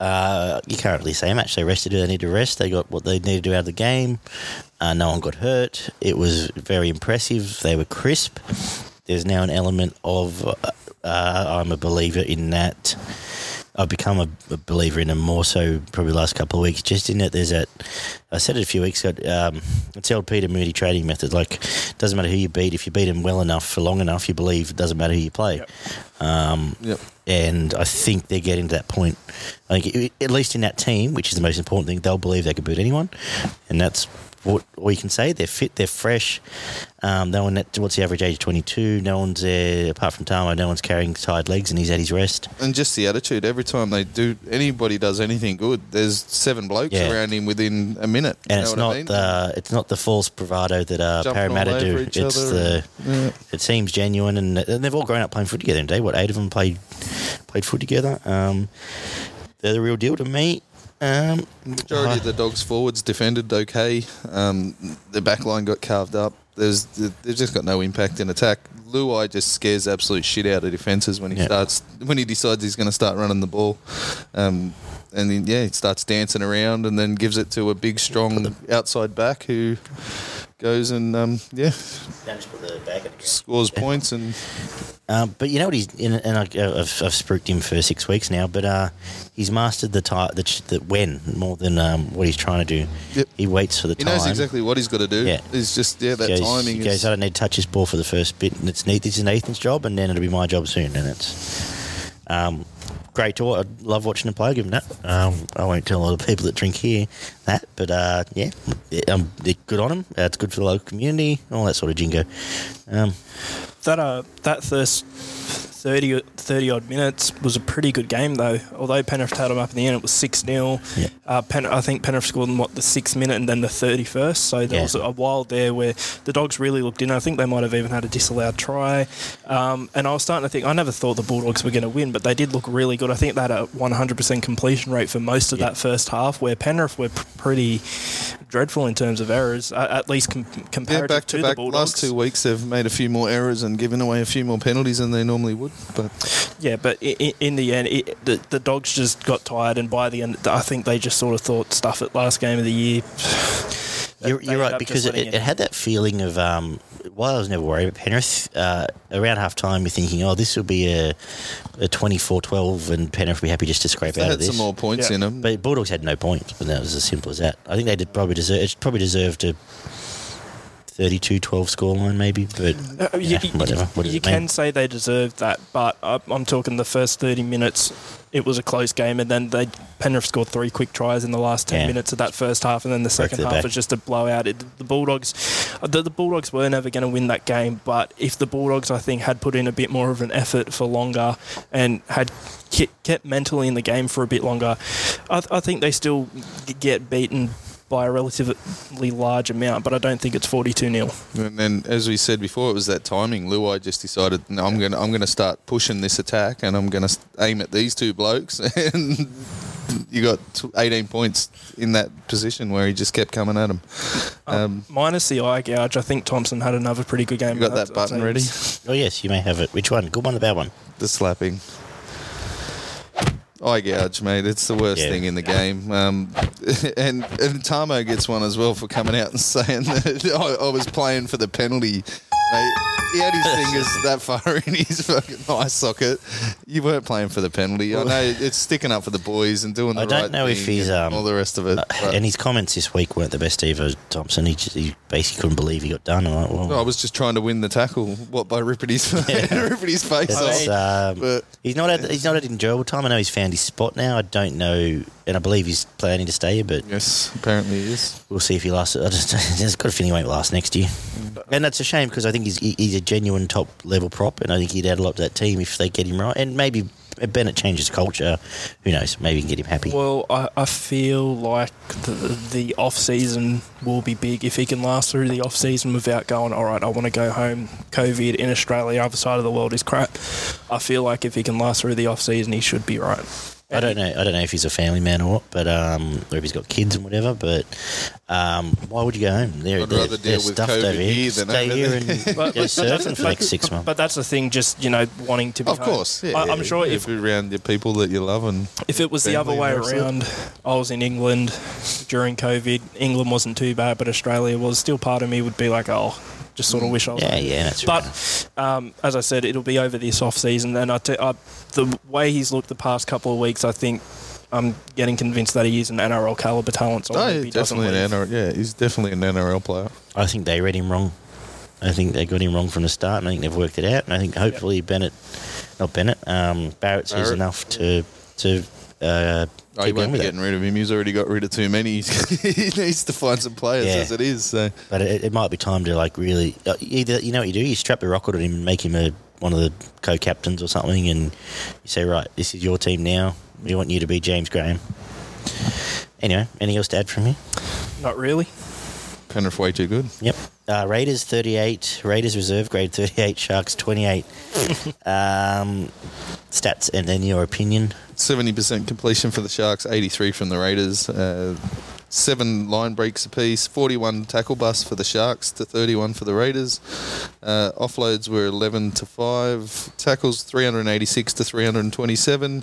Uh, you can't really say much. They rested who they need to rest. They got what they needed to out of the game. Uh, no one got hurt. It was very impressive. They were crisp. There's now an element of uh, I'm a believer in that. I've become a, a believer in them more so probably the last couple of weeks. Just in that there's that. I said it a few weeks ago. Um, it's old Peter Moody trading method. Like, doesn't matter who you beat. If you beat them well enough for long enough, you believe it doesn't matter who you play. Yep. Um, Yep. and I think they're getting to that point. I think i- at least in that team, which is the most important thing, they'll believe they can beat anyone, and that's what all you can say. They're fit, they're fresh. Um, no one. What's the average age? Twenty two. No one's there apart from Tamo. No one's carrying tired legs, and he's at his rest. And just the attitude. Every time they do, anybody does anything good, there's seven blokes Yeah. around him within a minute. And You it's know what not I mean? the it's not the false bravado that uh, Jumping Parramatta do. It's the and- yeah. it seems genuine, and, and they've all grown up playing foot together. Today, what eight of them played played foot together. Um, they're the real deal to me. Um, Majority of the dogs forwards defended okay. Um, the back line got carved up. There's they've just got no impact in attack. Luai just scares absolute shit out of defences when he Yeah. starts when he decides he's going to start running the ball. Um, and then, yeah, he starts dancing around and then gives it to a big, strong outside back who goes and um, yeah scores points and Um, but you know what he's in, and I, I've, I've spooked him for six weeks now. But uh, he's mastered the ti the, ch- the when more than um, what he's trying to do. Yep. He waits for the he time. knows exactly what he's got to do. Yeah. It's just yeah that He goes, timing he goes, I don't need to touch his ball for the first bit, and it's Nath- this is Nathan's job, and then it'll be my job soon. And it's um, great to watch. I love watching him play. Give him that. Um, I won't tell a lot of people that drink here that, but uh, yeah, yeah, um, good on him. Uh, it's good for the local community, all that sort of jingo. Um, That uh, that first 30, 30 odd minutes was a pretty good game though. Although Penrith tied them up in the end, it was six 0 Yeah. uh, Pen- I think Penrith scored in what the sixth minute and then the thirty first. So there Yeah. was a while there where the Dogs really looked in. I think they might have even had a disallowed try. Um, and I was starting to think I never thought the Bulldogs were going to win, but they did look really good. I think they had a one hundred percent completion rate for most of Yeah. that first half, where Penrith were p- pretty dreadful in terms of errors, at least com- yeah, back to to the back. Bulldogs. Last two weeks they've made a few more errors and given away a few more penalties than they normally would. But Yeah, but i- i- in the end, it, the, the dogs just got tired, and by the end, I think they just sort of thought stuff at last game of the year. You're, They you're right because it, it had that feeling of um, while I was never worried about Penrith uh, around half time you're thinking oh this will be a, a 24-12 and Penrith will be happy just to scrape out had of this some more points Yeah. in them. but Bulldogs had no points and that was as simple as that I think they did probably deserve it probably deserved a 32-12 scoreline maybe but Uh, yeah, you, whatever what you mean? can say they deserved that, but I'm talking the first 30 minutes. It was a close game, and then they Penrith scored three quick tries in the last 10 Yeah. minutes of that first half, and then the second half back. was just a blowout. It, the Bulldogs, uh, the, the Bulldogs were never going to win that game, but if the Bulldogs, I think, had put in a bit more of an effort for longer and had kept mentally in the game for a bit longer, I, I think they still get beaten by a relatively large amount, but I don't think it's 42 0. And then, as we said before, it was that timing. Luai just decided, no, I'm gonna, I'm gonna start pushing this attack, and I'm gonna aim at these two blokes, and you got 18 points in that position where he just kept coming at him. Um, Minus the eye gouge, I think Thompson had another pretty good game. you got I'd- that button ready? oh yes you may have it which one good one or bad one The slapping. Eye gouge, mate. It's the worst Yeah. thing in the game. Um, and and Tamo gets one as well for coming out and saying that I, I was playing for the penalty. Mate, he had his fingers that far in his fucking eye socket. You weren't playing for the penalty. I know it's sticking up for the boys and doing the I don't right know if he's, um, all the rest of it. Uh, and his comments this week weren't the best either Thompson he, just, he basically couldn't believe he got done I'm like, well, I was just trying to win the tackle. What by ripping his ripping his face off. um, But- he's not had he's not had enjoyable time. I know he's found his spot now. I don't know, and I believe he's planning to stay here, but Yes, apparently he is. we'll see if he lasts. I just, I just got a feeling he won't last next year, and that's a shame because I think he's he- he's a genuine top level prop, and I think he'd add a lot to that team if they get him right, and maybe. Bennett changes culture. Who knows? Maybe he can get him happy. Well, I, I feel like the, the off season will be big if he can last through the off season without going. All right, I want to go home. COVID in Australia, other side of the world is crap. I feel like if he can last through the off season, he should be right. I don't know. I don't know if he's a family man or what, but um, or if he's got kids and whatever. But um, why would you go home? They're, I'd they're, rather they're deal with stuffed COVID over here. here than Stay over here there. and But- go but surfing for like six months. But that's the thing, just you know, wanting to be. Of home. course, yeah, I, I'm yeah, sure yeah, if be around your people that you love and if it was the other way and all that. around, I was in England during COVID. England wasn't too bad, but Australia was. Still, part of me would be like, oh, just sort of wish I was. yeah, home. yeah, that's right. But um, as I said, it'll be over this off season, and I t- I, the way he's looked the past couple of weeks, I think I'm getting convinced that he is an NRL caliber talent. So I hope yeah, he doesn't definitely an leave. NRL. Yeah, he's definitely an NRL player. I think they read him wrong. I think they got him wrong from the start, and I think they've worked it out. And I think hopefully Bennett, not Bennett, um, Barrett sees Barrett. enough to to uh, Oh, he keep going won't be with it. getting rid of him. He's already got rid of too many. he needs to find some players Yeah. as it is. So But it, it might be time to like really uh, either you know what you do, you strap the rocket on him and make him a one of the co-captains or something, and you say, right, this is your team now. We want you to be James Graham. Anyway, anything else to add from you? Not really. Penrith way too good. Yep. Uh, Raiders 38, Raiders reserve grade 38, Sharks 28. um, stats and then your opinion. Seventy percent completion for the Sharks, eighty-three from the Raiders. Uh, seven line breaks apiece, forty-one tackle bust for the Sharks to thirty-one for the Raiders. Uh, offloads were eleven to five. Tackles three hundred eighty-six to three hundred twenty-seven.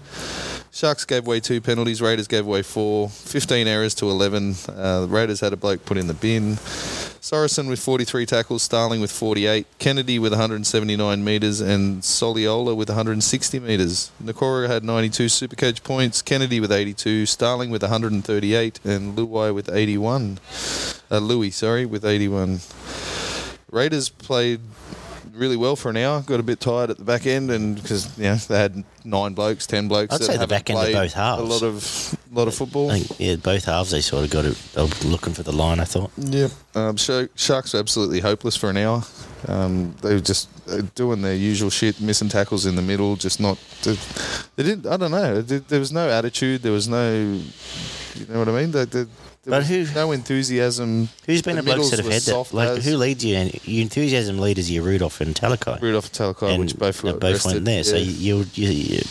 Sharks gave away two penalties. Raiders gave away four. 15 errors to 11. Uh, the Raiders had a bloke put in the bin. Sorrison with 43 tackles. Starling with 48. Kennedy with 179 metres. And Soliola with 160 metres. Nakora had 92 Supercoach points. Kennedy with 82. Starling with 138. And Luai with 81. Uh, Louis, sorry, with 81. Raiders played really well for an hour. Got a bit tired at the back end, and because you know they had nine blokes, ten blokes. I'd say the back end of both halves. A lot of lot of football. I think yeah, both halves they sort of got it. They were looking for the line. I thought. Yep. Um, Sharks were absolutely hopeless for an hour. Um, they were just uh, doing their usual shit, missing tackles in the middle, just not. They, they didn't. I don't know. There, was no attitude. There was no. You know what I mean? There, there, there But who- no enthusiasm. Who's been The blokes middles that have had that? Like as- who leads you? And your enthusiasm leaders your Rudolf and Talakai. Rudolf and Talakai, which both were both went there. So Yeah. you, you, you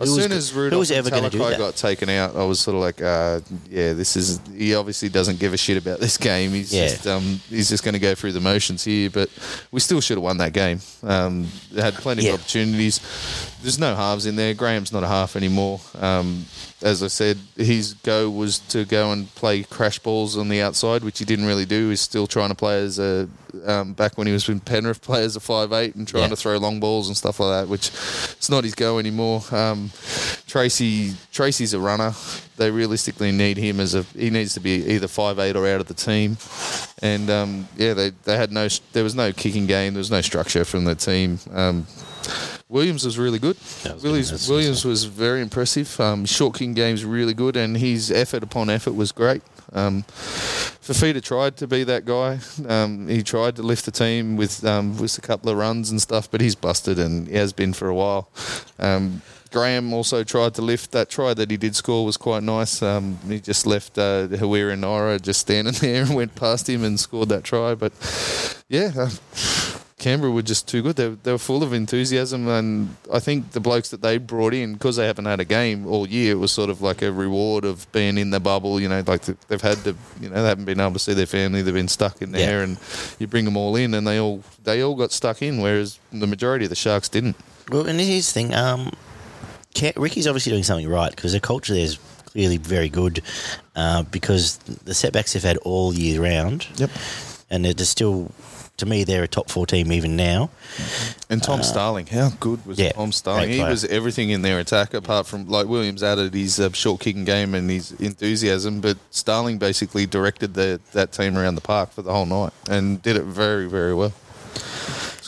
As soon as Rudolf was ever and going to do Talakai got taken out, I was sort of like, uh, yeah, this is. He obviously doesn't give a shit about this game. He's Yeah. just, um, he's just going to go through the motions here. But we still should have won that game. Um, they had plenty Yeah. of opportunities. There's no halves in there. Graham's not a half anymore. Um, as I said, his go was to go and play crash balls on the outside, which he didn't really do. He's still trying to play as a um, back when he was in Penrith, play as a five eight and trying Yeah. to throw long balls and stuff like that, which it's not his go anymore. Um, Tracey Tracey's a runner. They realistically need him as a he needs to be either five eight or out of the team. And um, yeah, they, they had no there was no kicking game, there was no structure from the team. Um, Williams was really good. Was Williams, Williams was very impressive. Um, short king game's really good, and his effort upon effort was great. Um, Fifita tried to be that guy. Um, he tried to lift the team with um, with a couple of runs and stuff, but he's busted and he has been for a while. Um, Graham also tried to lift that try that he did score was quite nice. Um, he just left uh, Harawira-Naera just standing there and went past him and scored that try. But yeah, uh, Canberra were just too good. They, they were full of enthusiasm, and I think the blokes that they brought in because they haven't had a game all year it was sort of like a reward of being in the bubble. You know, like they've had to, you know, they haven't been able to see their family. They've been stuck in there, Yeah. and you bring them all in, and they all they all got stuck in, whereas the majority of the Sharks didn't. Well, and here's the thing. Um, Ricky's obviously doing something right because the culture there is clearly very good uh, because the setbacks they've had all year round. Yep. And they're still, to me, they're a top four team even now. And Tom Starling, how good was Uh, yeah, Tom Starling? He was everything in their attack, apart from like Williams added his uh, short kicking game and his enthusiasm, but Starling basically directed the, that team around the park for the whole night and did it very, very well.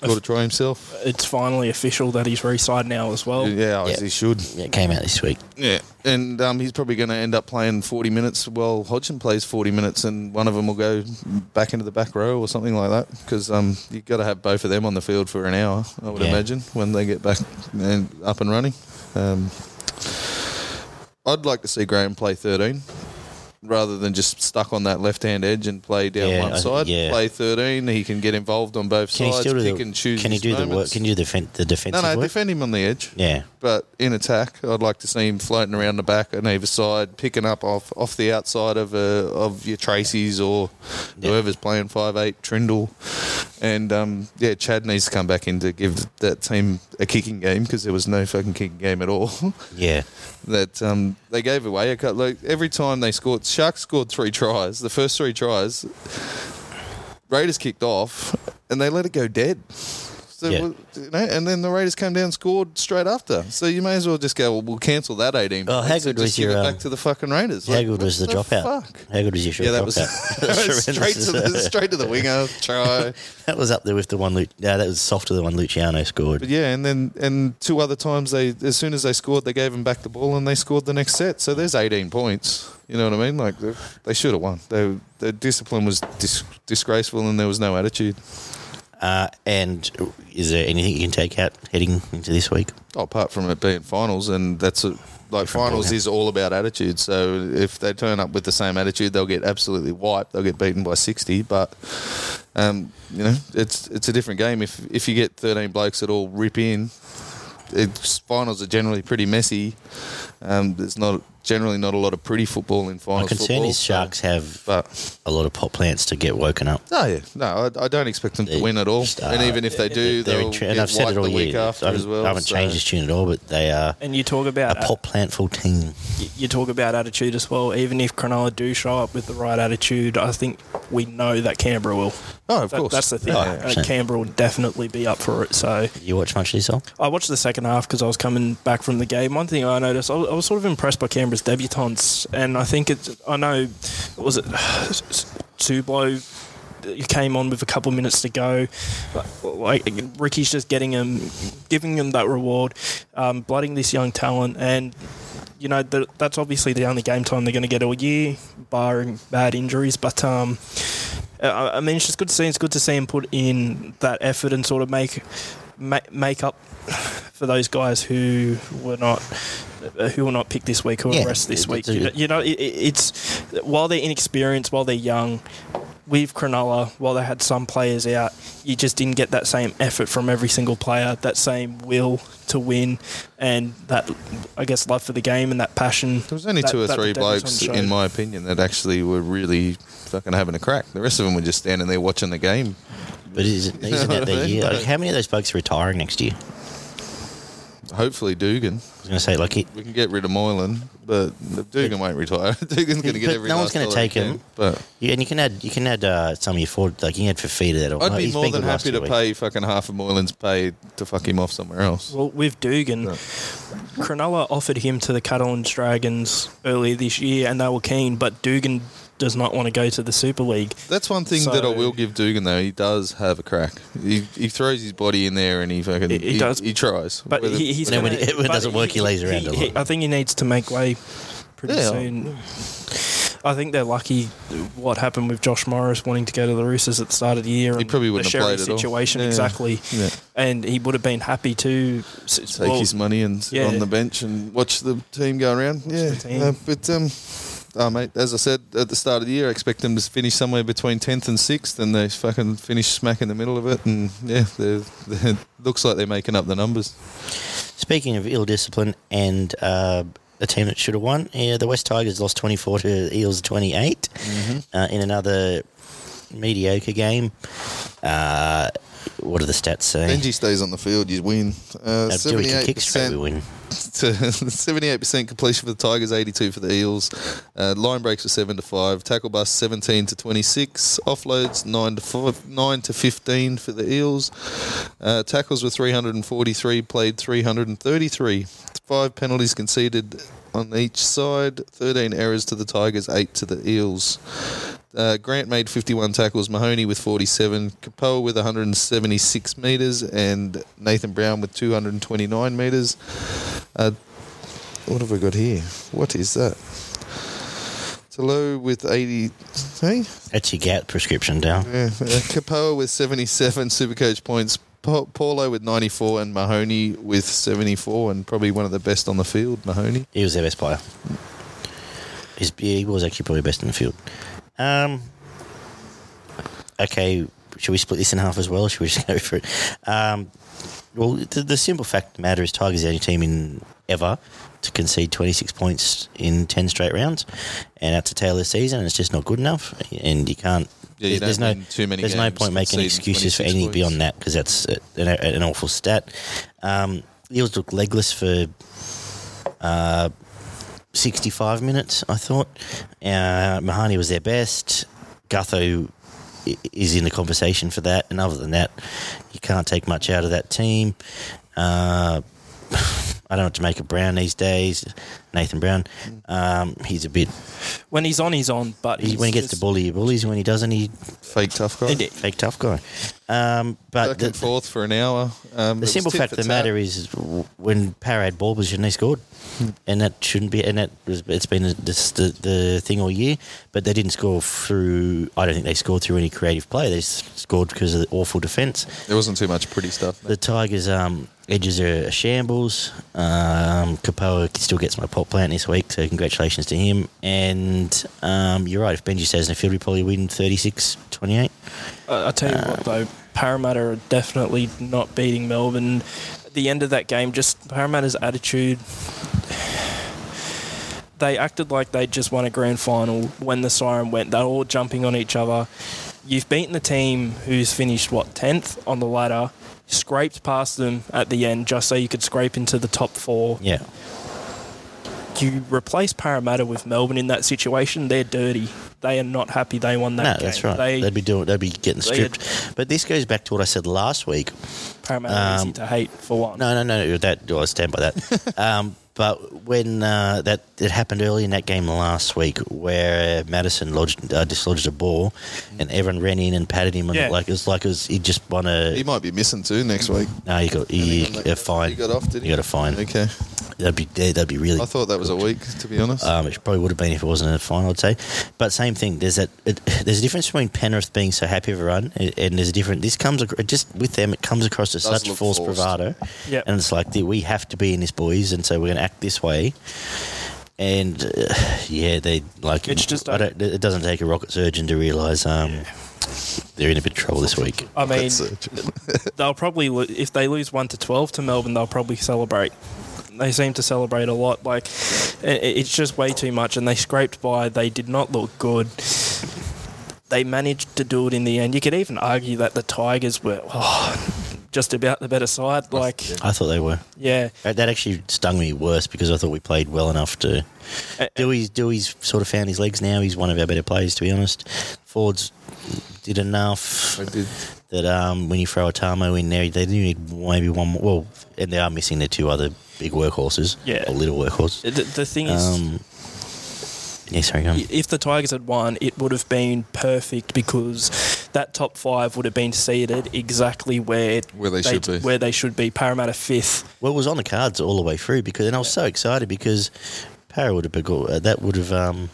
Scored a try himself. It's finally official that he's re-signed now as well. Yeah, Yeah. as he should. Yeah, it came out this week. Yeah, and um, he's probably going to end up playing 40 minutes while Hodgson plays 40 minutes, and one of them will go back into the back row or something like that. Because um, you've got to have both of them on the field for an hour, I would Yeah. imagine, when they get back and up and running. Um, I'd like to see Graham play 13. Rather than just stuck on that left hand edge and play down Yeah, one I- side. yeah. Play 13. He can get involved on both Can he sides, still do pick the? and choose. Can he do the work? Can you defend the, defen- the no, no, work? defend him on the edge. yeah. But in attack, I'd like to see him floating around the back on either side, picking up off off the outside of uh, of your Tracey's or Yeah. whoever's playing five eight Trindall, and um, yeah, Chad needs to come back in to give that team a kicking game because there was no fucking kicking game at all. Yeah. that um, they gave away a cut. Like every time they scored, Sharks scored three tries. The first three tries, Raiders kicked off, and they let it go dead. Yeah. you know, and then the Raiders came down and scored straight after. So you may as well just go. Well, we'll cancel that eighteen. Oh, how good was your, um, back to the fucking Raiders? How Like, good was the what dropout? fuck? How good was your Yeah, that was dropout? straight to the straight to the winger try. That was up there with the one. Lu- Yeah, that was softer than one Luciano scored. But yeah, and then and two other times they as soon as they scored, they gave him back the ball and they scored the next set. So there's 18 points. You know what I mean? Like they, they should have won. They, the discipline was dis- disgraceful and there was no attitude. Uh, and is there anything you can take out heading into this week? Oh, apart from it being finals, and that's a, like Different finals is all about attitude. So if they turn up with the same attitude, they'll get absolutely wiped. They'll get beaten by 60. But um, you know, it's it's a different game. If if you get 13 blokes that all rip in, it's, finals are generally pretty messy. Um, there's not generally not a lot of pretty football in finals. My finals. concern football, is so- Sharks have But a lot of pot plants to get woken up. no, yeah, no, I, I don't expect them to win at all. just, and uh, even if they do, They're they'll in tra- get and I've said it all the week year. after I haven't, as well. I haven't so- changed this tune at all, but they are And you talk about a pot plant plantful team. you talk about attitude as well. Even if Cronulla do show up with the right attitude, I think we know that Canberra will. Oh, of That- course. that's the thing. Oh, Uh, 100%. Canberra will definitely be up for it. So You watch much of this all? I watched the second half because I was coming back from the game. One thing I noticed, I was, I was sort of impressed by Canberra's debutants, and I think it's. I know, was it Sublo? You came on with a couple minutes to go. Like Ricky's just getting him, giving him that reward, um, blooding this young talent, and you know that that's obviously the only game time they're going to get all year, barring bad injuries. But um, I I mean, it's just good to see. It's good to see him put in that effort and sort of make ma- make up for those guys who were not who were not picked this week, who Yeah, were rest this week. You know, you know it- it's while they're inexperienced, while they're young. With Cronulla, while they had some players out, you just didn't get that same effort from every single player, that same will to win, and that, I guess, love for the game and that passion. There was only that- two or three blokes, in my opinion, that actually were really fucking having a crack. The rest of them were just standing there watching the game. But is it, isn't that their year? Like, how many of those blokes are retiring next year? Hopefully, Dugan. I was going to say, like, it, We can get rid of Moylan, but Dugan won't retire. Dugan's going to get But every. no one's gonna take him. can. But yeah, and you can add you can add uh, some of your forward, like you can add Fifita that. I'd be he's more than happy to weeks. pay fucking half of Moylan's pay to fuck him off somewhere else. Well, with Dugan, Yeah. Cronulla offered him to the Catalan Dragons earlier this year, and they were keen. But Dugan does not want to go to the Super League. That's one thing that I will give Dugan though. He does have a crack. He, he throws his body in there and he fucking He- he, he does. He tries, But Whether- he, he's And when gonna- it- when it but doesn't work, he lays around a lot. I think he needs to make way pretty Yeah. soon. I think they're lucky what happened with Josh Morris wanting to go to the Roosters at the start of the year. He and probably wouldn't have Sherry played at all. situation Yeah. exactly, Yeah. and he would have been happy to take well, his money and sit yeah. on the bench and watch the team go around. yeah, the team. Uh, but um, oh, mate, as I said at the start of the year, I expect them to finish somewhere between tenth and sixth, and they fucking finish smack in the middle of it. And yeah, they're, they're, looks like they're making up the numbers. Speaking of ill discipline and uh, a team that should have won, yeah, the West Tigers lost 24 to Eels 28 Mm-hmm. uh, in another mediocre game. Uh, what do the stats say? Benji stays on the field, you win. Uh, do we can Seventy-eight kick straight, we percent. win. seventy-eight percent completion for the Tigers, eighty-two for the Eels. Uh, line breaks were seven to five. Tackle bust seventeen to twenty-six. Offloads nine to five, nine to fifteen for the Eels. Uh, tackles were three hundred and forty-three. Played three hundred and thirty-three. Five penalties conceded on each side. Thirteen errors to the Tigers, eight to the Eels. Uh, Grant made 51 tackles, Mahoney with 47, Kepaoa with 176 metres, and Nathan Brown with 229 metres. Uh, what have we got here? What is that? Talo with 80. Hey? That's your gout prescription, down. Yeah. Uh, with 77 Supercoach points. Pa- Paulo with 94 and Mahoney with 74 and probably one of the best on the field, Mahoney. He was their best player. He's, he was actually probably best in the field. Um, okay, should we split this in half as well? Or should we just go for it? Um, well, the, the simple fact of the matter is Tigers are the only team in ever to concede 26 points in 10 straight rounds, and that's a tail of the season, and it's just not good enough. And you can't. Yeah, you there's no too many There's no point making excuses for anything points. beyond that because that's a, an, an awful stat. Um, Eels look legless for uh, 65 minutes, I thought. Uh, was their best. Gutho is in the conversation for that. And other than that, you can't take much out of that team. Uh, I don't know what to make of Brown these days. Nathan Brown. Um, he's a bit. When he's on, he's on. But He, he's when he gets to bully, he bullies. When he doesn't, he Fake tough guy. Indeed. fake tough guy. Um, but Back the, and forth for an hour. Um, the simple fact of the tat. matter is, when Power had ball position, they scored, and that shouldn't be. And that was, it's been the, the, the thing all year. But they didn't score through. I don't think they scored through any creative play. They scored because of the awful defence. There wasn't too much pretty stuff. The Tigers' um, edges are shambles. Um, Kepaoa still gets my pot plant this week, so congratulations to him. And um, you're right. If Benji says in the field, we probably win 36-28. I I tell you what, though, Parramatta are definitely not beating Melbourne. At the end of that game, just Parramatta's attitude. They acted like they just won a grand final when the siren went. They're all jumping on each other. You've beaten the team who's finished, what, 10th on the ladder, scraped past them at the end just so you could scrape into the top four. Yeah. You replace Parramatta with Melbourne in that situation, they're dirty. They are not happy they won that No, game. that's right. They, would be doing. They'd be getting stripped. But this goes back to what I said last week. Parramatta are easy um, to hate, for one. No, no, no. That I stand by that. um, but when uh, that it happened early in that game last week, where Matterson lodged, uh, dislodged a ball, and everyone ran in and patted him, and Yeah. like it was like it was, he just won a. He might be missing too next week. no, he got he, a fine. He got off, did he? He got a fine. Okay. That'd be that'd be really. I thought that was a week, to be honest. Um, it probably would have been if it wasn't a final, I'd say. But same thing. There's that. It, there's a difference between Penrith being so happy of a run, and and there's a different. This comes ac- just with them. It comes across as Does such look false forced. bravado, Yep. and it's like we have to be in this, boys, and so we're going to act this way. And uh, yeah, they like. It's just I don't, it doesn't take a rocket surgeon to realise um, they're in a bit of trouble this week. I mean, they'll probably if they lose one to twelve to Melbourne, they'll probably celebrate. They seem to celebrate a lot. Like i- i- it's just way too much, and they scraped by. They did not look good. They managed to do it in the end. You could even argue that the Tigers were oh, just about the better side. Like, I thought they were. yeah, That that actually stung me worse because I thought we played well enough to. Uh, Doueihi's Doueihi's sort of found his legs now. He's one of our better players, to be honest. Ford's did enough I did. that um, when you throw a Tamo in there, they do need maybe one more. Well, and they are missing their two other big workhorses. Yeah. or little workhorses. the, the thing is. Um, yeah, sorry, go on. if the Tigers had won, it would have been perfect because that top five would have been seated exactly where Where they should be. Where they should be. Parramatta fifth. Well, it was on the cards all the way through because, and I was so excited because Para would have been good. Uh, that would have um,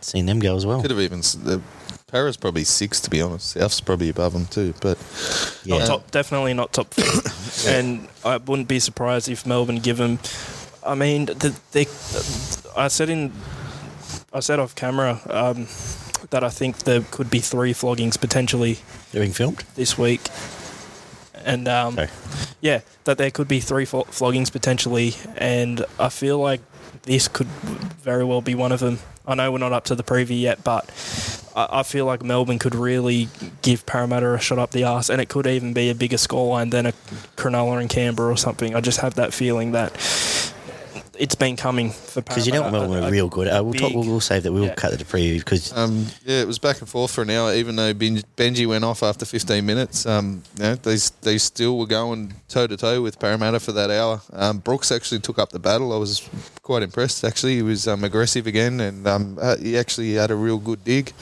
seen them go as well. Could have even. s- The Para's probably six, to be honest. South's probably above them too. But Yeah. Not top, definitely not top fifth. And I wouldn't be surprised if Melbourne give them. I mean, the, they, I said in, I said off camera um, that I think there could be three floggings potentially being filmed. this week, and um, Sorry. yeah, that there could be three flo- floggings potentially, and I feel like this could very well be one of them. I know we're not up to the preview yet, but I, I feel like Melbourne could really give Parramatta a shot up the arse, and it could even be a bigger scoreline than a Cronulla and Canberra or something. I just have that feeling that it's been coming for Parramatta. Because you know what Melbourne A- are real good. Uh, we'll, talk, big- we'll, we'll save that. We'll yeah. cut the to preview because um, yeah, it was back and forth for an hour. Even though Benji went off after 15 minutes, um, you know, they they still were going toe to toe with Parramatta for that hour. Um, Brooks actually took up the battle. I was quite impressed. Actually, he was um, aggressive again, and um, uh, he actually had a real good dig.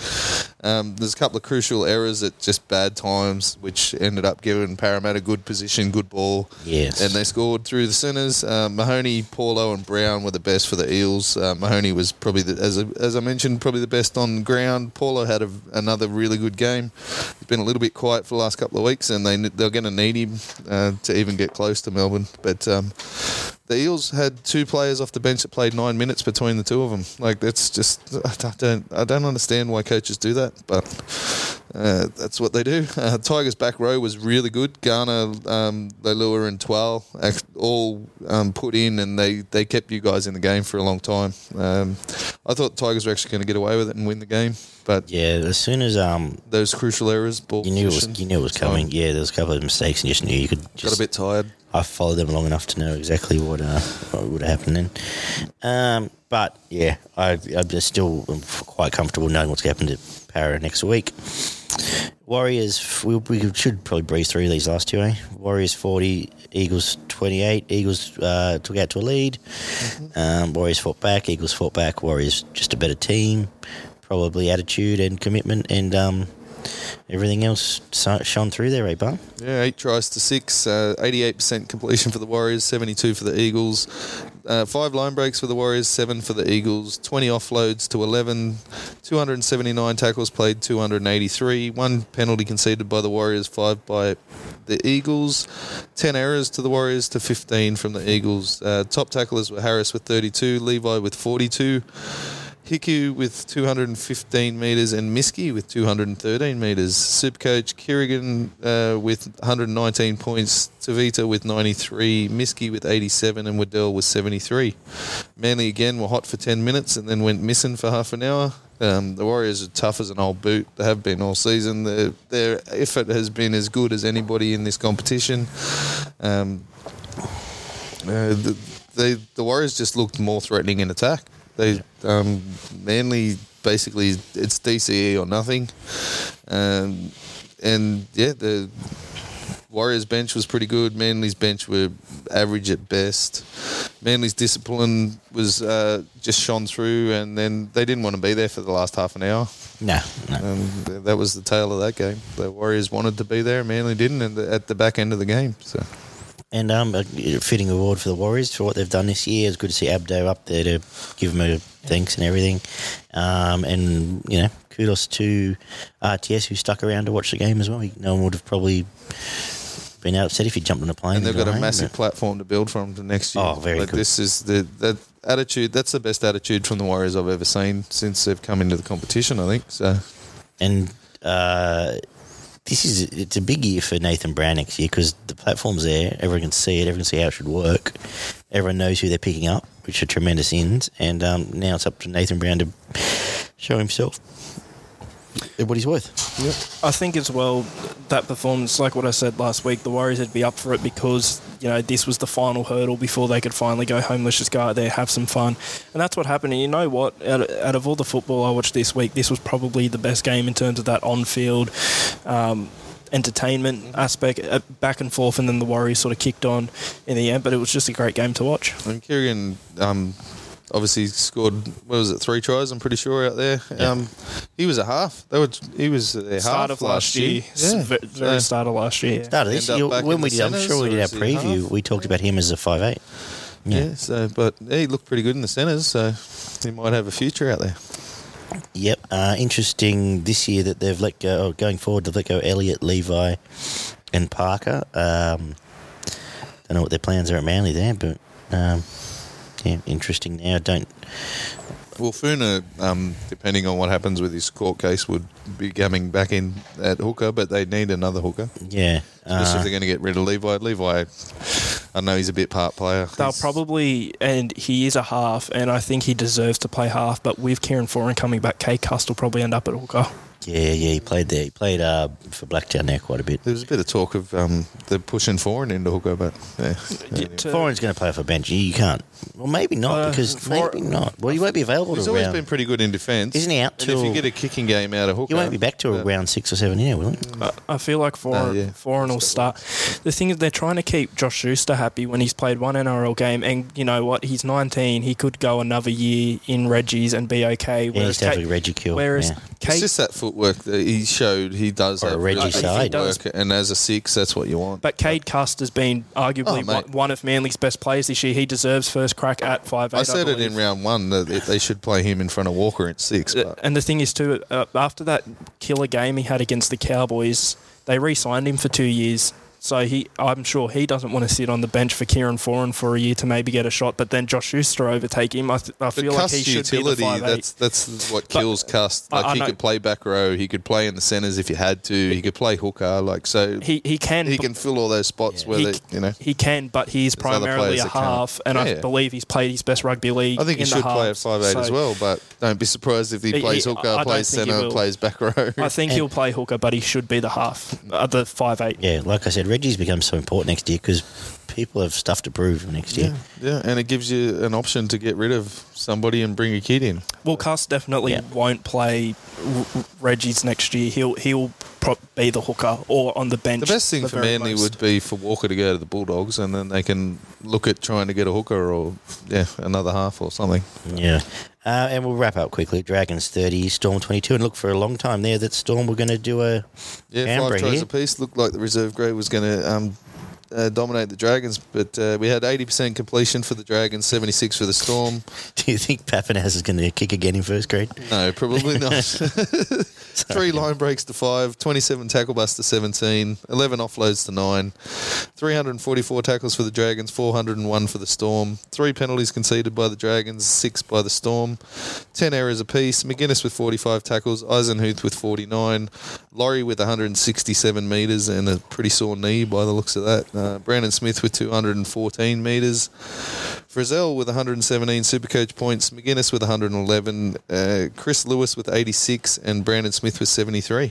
Um, there's a couple of crucial errors at just bad times, which ended up giving Parramatta good position, good ball. Yes. And they scored through the centres. Um, Mahoney, Paulo, and Brown were the best for the Eels. Uh, Mahoney was probably, the, as, I- as I mentioned, probably the best on ground. Paulo had a, another really good game. He's been a little bit quiet for the last couple of weeks, and they they're going to need him uh, to even get close to Melbourne. But um, the Eels had two players off the bench that played nine minutes between the two of them. Like that's just I don't I don't understand why coaches do that, but uh, that's what they do. Uh, Tigers back row was really good. Garner, um, Leilua, and Twal all um, put in, and they, they kept you guys in the game for a long time. Um, I thought Tigers were actually going to get away with it and win the game, but Yeah, as soon as um those crucial errors, ball you knew it was you knew it was coming. Yeah, there was a couple of mistakes, and you just knew you could. Just, got a bit tired. I followed them long enough to know exactly what uh, what would happen then. Um, but yeah, I, I'm just still quite comfortable knowing what's going to happen to Para next week. Warriors, we, we should probably breeze through these last two, eh? Warriors 40, Eagles 28. Eagles uh, took out to a lead. Um, Warriors fought back, Eagles fought back. Warriors just a better team, probably attitude and commitment and um, everything else shone through there, eh, Bun? Yeah, eight tries to six, uh, 88% completion for the Warriors, 72 for the Eagles. Uh, five line breaks for the Warriors, seven for the Eagles. 20 offloads to 11. 279 tackles played, 283. One penalty conceded by the Warriors, five by the Eagles. 10 errors to the Warriors to 15 from the Eagles. Uh, top tacklers were Harris with 32, Levi with 42. Hiku with 215 metres and Miski with 213 metres. Supercoach Kirigan uh, with 119 points. Tavita with 93. Miski with 87 and Waddell with 73. Manly again were hot for 10 minutes and then went missing for half an hour. Um, the Warriors are tough as an old boot. They have been all season. Their, their effort has been as good as anybody in this competition. Um, uh, the, the Warriors just looked more threatening in attack. They um, Manly basically it's DCE or nothing, um, and yeah, the Warriors bench was pretty good. Manly's bench were average at best. Manly's discipline was uh, just shone through, and then they didn't want to be there for the last half an hour. No, no. That was the tale of that game. The Warriors wanted to be there, Manly didn't, and at the back end of the game. So. And um, a fitting award for the Warriors for what they've done this year. It's good to see Abdo up there to give him a thanks and everything. Um, and, you know, kudos to RTS who stuck around to watch the game as well. No one would have probably been upset if he jumped on a plane. and they've got a home, massive but- platform to build from to next year. Oh, very Like, good. This is the that attitude. That's the best attitude from the Warriors I've ever seen since they've come into the competition. I think so. And uh, this is it's a big year for Nathan Brown next year because the platform's there. Everyone can see it. Everyone can see how it should work. Everyone knows who they're picking up, which are tremendous ins. And um, now it's up to Nathan Brown to show himself what he's worth. I think as well that performance, like what I said last week, the Warriors would be up for it because you know this was the final hurdle before they could finally go home. Let's just go out there, have some fun, and that's what happened. And you know what? Out of, out of all the football I watched this week, this was probably the best game in terms of that on-field. Um, entertainment aspect uh, back and forth and then the Warriors sort of kicked on in the end but it was just a great game to watch And Kieran um, obviously scored. What was it? Three tries. I'm pretty sure out there. Um, he was a half. They were. He was their start half of last year, Yeah. v- very So- start of last year Start of this year, when we the did, I'm sure we did our preview. We talked about him as a five eight. Yeah. So, but yeah, he looked pretty good in the centres. So he might have a future out there. Yep. Uh, interesting this year that they've let go, or going forward, they've let go Elliot, Levi, and Parker. Um, don't know what their plans are at Manly there, but um, yeah, interesting now. Don't. Well, Funa, um, depending on what happens with his court case, would be coming back in at hooker, but they need another hooker, Yeah. especially if Uh, they're going to get rid of Levi. Levi, I know he's a bit part player. They'll He's- probably, and he is a half, and I think he deserves to play half. But with Kieran Foran coming back, Cade Cust will probably end up at hooker. Yeah, yeah, he played there. He played uh, for Blacktown there quite a bit. There was a bit of talk of um, the pushing Foran into hooker, but yeah. Yeah, Anyway. Foran's going to play off a bench. You can't. Well, maybe not Uh, because For- maybe not. Well, he won't be available He's to always round. been pretty good in defence. Isn't he out And if you get a kicking game out of hooker, He won't be back to uh, round six or seven here, will he? I- I feel like Foran, No, yeah. Foran will start. The thing is, they're trying to keep Josh Schuster happy when he's played one NRL game, and you know what? He's 19. He could go another year in Reggie's and be okay. Yeah, he's Cade- definitely Reggie Kill. whereas yeah. It's Kate, just that footwork that he showed. He does Or a have Reggie really good side. He does. footwork, and as a six, that's what you want. but Cade Cust has been arguably Oh, mate. one, one of Manly's best players this year. He deserves first crack at five eight. I said it in round one that they should play him in front of Walker at six. But And the thing is, too, uh, after that killer game he had against the Cowboys, they re-signed him for two years. So he, I'm sure he doesn't want to sit on the bench for Kieran Foran for a year to maybe get a shot, but then Josh Schuster overtake him. I, th- I But feel like he Cust's should be the five that's that's what But, kills Cust. Like I he know- could play back row, he could play in the centres if you had to, he could play hooker. Like so, he, He can he can can fill all those spots where he, they, you know. he can, but he's primarily a half, and I Yeah. believe he's played his best rugby league. I think he in the should play at halves. five eight as well, but don't be surprised if he He- plays he- hooker, I don't plays centre, plays back row. I think he'll play hooker, but he should be the half, uh, the five eight. Yeah, like I said, Reggie's become so important next year because people have stuff to prove next year. yeah, and it gives you an option to get rid of somebody and bring a kid in. Well, Cust definitely Yeah. won't play R- R- Reggie's next year. He'll he'll pro- be the hooker or on the bench. The best thing the for very Manly most. would be for Walker to go to the Bulldogs, and then they can look at trying to get a hooker or yeah, another half or something. Yeah. Uh, and we'll wrap up quickly. Dragons 30, Storm 22. And look, for a long time there, that Storm were going to do a Yeah, five tries here. apiece. Looked like the reserve grade was going to um, uh, dominate the Dragons, but uh, we had 80% completion for the Dragons, 76 for the Storm. Do you think Papanaz is going to kick again in first grade? No, probably not. Three line breaks to five, 27 tackle busts to 17, 11 offloads to nine, 344 tackles for the Dragons, 401 for the Storm, three penalties conceded by the Dragons, six by the Storm, 10 errors apiece. McGuinness with 45 tackles, Eisenhuth with 49, Lawrie with 167 metres and a pretty sore knee by the looks of that. Uh, Brandon Smith with 214 metres. Frizell with 117 Supercoach points, McGuinness with 111, uh, Chris Lewis with 86, and Brandon Smith with 73.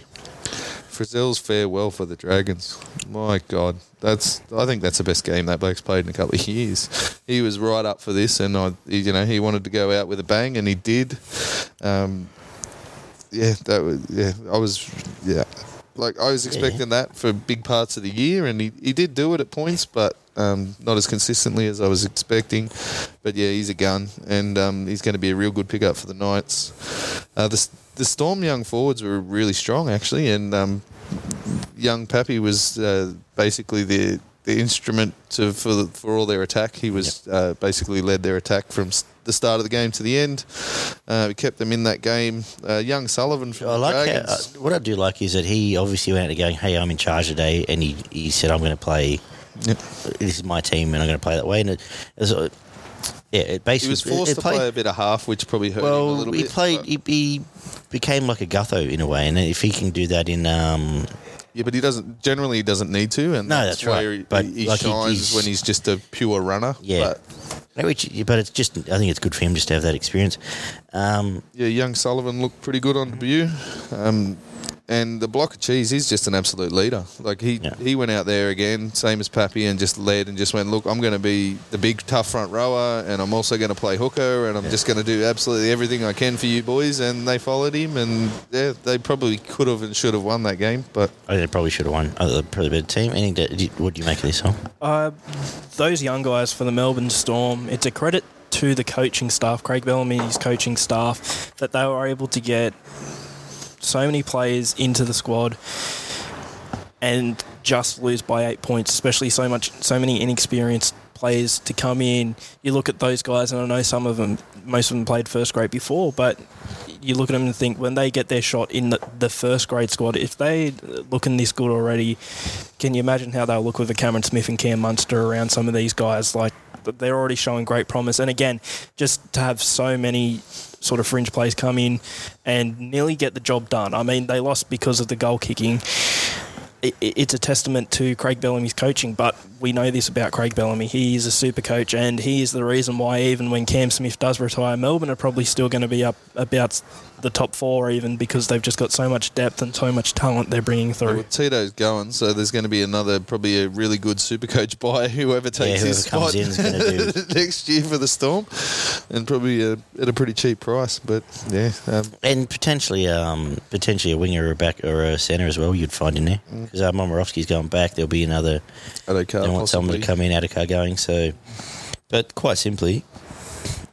Frizell's farewell for the Dragons. My God, that's I think that's the best game that bloke's played in a couple of years. He was right up for this, and I, you know, he wanted to go out with a bang, and he did. Um, yeah, that was yeah. I was yeah, like I was expecting that for big parts of the year, and he, he did do it at points, but um, not as consistently as I was expecting. But yeah, he's a gun, and um, he's going to be a real good pickup for the Knights. Uh, the the Storm young forwards were really strong actually, and um, young Pappy was uh, basically the instrument to, for the, for all their attack. He was uh, basically led their attack from the start of the game to the end. Uh, we kept them in that game. Uh, young Sullivan from I like how, uh, what I do like is that he obviously went out to going, hey, I'm in charge today. And he, he said, I'm going to play, Yep. this is my team and I'm going to play that way. And it, it uh, yeah, it basically. He was forced it to played- play a bit of half, which probably hurt him a Well, little he bit. played. He, he became like a Gutho in a way, and if he can do that in, um, yeah, but he doesn't. Generally, he doesn't need to, and No, that's, that's right. he, But, he like, he- shines he's- when he's just a pure runner. Yeah. but which, but it's just. I think it's good for him just to have that experience. Um, yeah, young Sullivan looked pretty good on debut. Um, and the block of cheese, is just an absolute leader. Like he, Yeah. he went out there again, same as Pappy, and just led and just went, look, I'm going to be the big tough front rower, and I'm also going to play hooker, and I'm just going to do absolutely everything I can for you boys. And they followed him, and yeah, they probably could have and should have won that game, but I think they probably should have won. They're probably a better team. Anything to, you- what do you make of this song? Uh, those young guys for the Melbourne Storm, it's a credit to the coaching staff, Craig Bellamy's coaching staff, that they were able to get so many players into the squad and just lose by eight points, especially so much, so many inexperienced players to come in. You look at those guys, and I know some of them, most of them played first grade before, but you look at them and think when they get their shot in the, the first grade squad, if they looking this good already, can you imagine how they'll look with a Cameron Smith and Cam Munster around some of these guys? Like they're already showing great promise. And again, just to have so many sort of fringe players come in and nearly get the job done. I mean, they lost because of the goal kicking. It, it- it's a testament to Craig Bellamy's coaching, but we know this about Craig Bellamy. He is a super coach, and he is the reason why even when Cam Smith does retire, Melbourne are probably still going to be up about the top four, even because they've just got so much depth and so much talent they're bringing through. Well, Tito's going, so there's going to be another, probably a really good super coach buy whoever takes whoever his comes spot in is do- next year for the Storm, and probably uh at a pretty cheap price. But yeah, um, And potentially, um, potentially a winger or a back or a centre as well. You'd find in there because uh, Momorovsky's going back. There'll be another. Addo-Carr They want someone to come in, out of car going. So, but quite simply,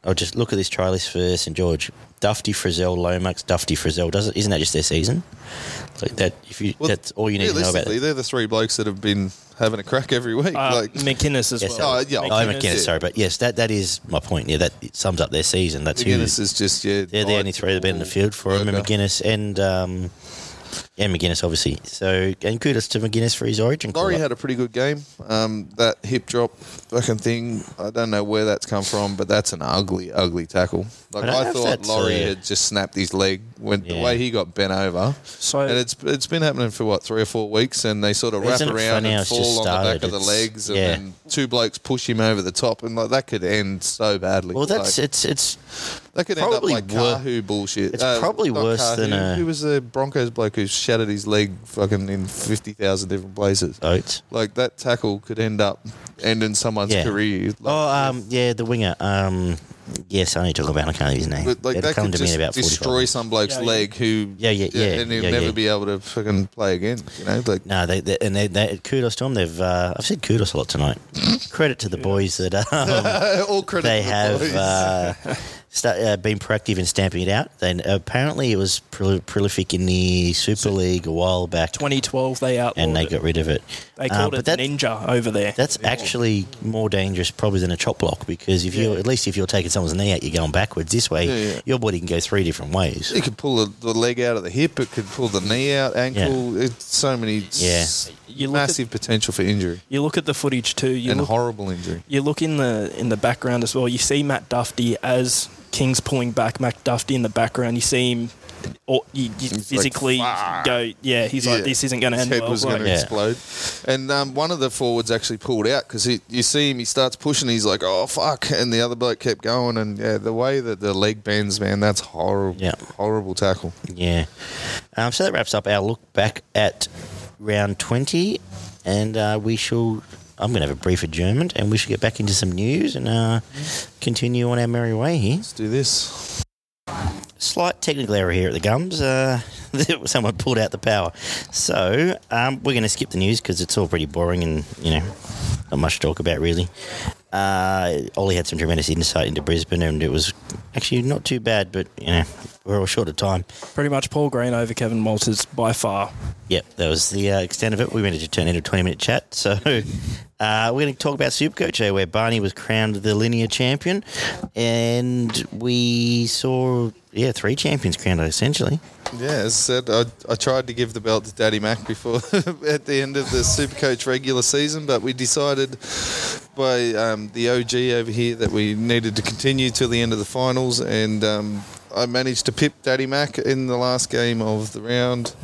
I'll just look at this try list for St George. Dufty, Frizell, Lomax, Dufty, Frizell. Does it? Isn't that just their season? Like that. If you, Well, that's all you need to know about. It. they're the three blokes that have been having a crack every week. Uh, like, McInnes as Yes, well. Oh, yeah. Oh, McInnes. McKenna, sorry, but yes, that that is my point. Yeah, that sums up their season. That's who McGuinness is just yeah. they're the only three that have been in the field for him. And Worker. McGuinness and um, and McGuinness obviously. So and kudos to McGuinness for his Origin. Lawrie call-up. had a pretty good game. Um, that hip drop fucking thing, I don't know where that's come from, but that's an ugly, ugly tackle. Like I I, thought that's, Lawrie uh, had just snapped his leg when the way he got bent over. So And it's it's been happening for what three or four weeks, and they sort of wrap around and fall on the back started? of the legs, and yeah. then two blokes push him over the top, and like that could end so badly. Well, that's Like, it's it's that could end up probably like wor- Kahu bullshit. it's Uh, probably not worse than a- who was the Broncos bloke who shattered his leg fucking in fifty thousand different places. Oates. Like that tackle could end up ending someone's Yeah. career. Like, Oh, um, yeah, the winger. Um, yes, I need to talk about. I can't think of his name. but like It'll that come could to me just in about 45 destroy minutes. some bloke's Yeah, yeah. leg who Yeah, yeah, yeah, and he'll yeah, never yeah. be able to fucking play again. You know, like No, they, they and they, they kudos to them. They've uh, I've said kudos a lot tonight. Credit to the boys that um, all credit. they to the have boys. uh, sta uh, been proactive in stamping it out. Then apparently it was prol- prolific in the Super League a while back, 2012 they outlawed and they it. got rid of it. They Uh, called but it that- ninja over there. That's actually more dangerous probably than a chop block because if you Yeah. at least if you're taking someone's knee out, you're going backwards. This way, Yeah, yeah. your body can go three different ways. It could pull the, the leg out of the hip. It could pull the knee out, ankle. It's so many Yeah. s- You look at- massive potential for injury you look at the footage too. You and look, horrible injury. you look in the in the background as well. You see Matt Dufty as King's pulling back. Matt Dufty in the background. You see him. Or you, you He's like, physically go, yeah. He's Yeah. like, this isn't going to His end head well. was Like, going to Yeah. explode. And um, one of the forwards actually pulled out because you see him, he starts pushing, he's like, oh, fuck. And the other bloke kept going. And yeah, the way that the leg bends, man, that's horrible. Yeah. Horrible tackle. Yeah. Um, so that wraps up our look back at round 20. And uh, we shall, I'm going to have a brief adjournment and we should get back into some news and uh, continue on our merry way here. Let's do this. Slight technical error here at the Gums. Uh, someone pulled out the power. So um, we're going to skip the news because it's all pretty boring and, you know, not much to talk about really. Uh, Ollie had some tremendous insight into Brisbane and it was actually not too bad, but, you know, we're all short of time. Pretty much Paul Green over Kevin Walters by far. Yep, that was the uh, extent of it. We managed to turn into a 20 minute chat. So uh, we're going to talk about Supercoach, eh, where Barney was crowned the linear champion. And we saw, yeah, three champions crowned, essentially. Yeah, as I said, I, I tried to give the belt to Daddy Mac before at the end of the Supercoach regular season, but we decided by um, the OG over here that we needed to continue till the end of the finals, and um, I managed to pip Daddy Mac in the last game of the round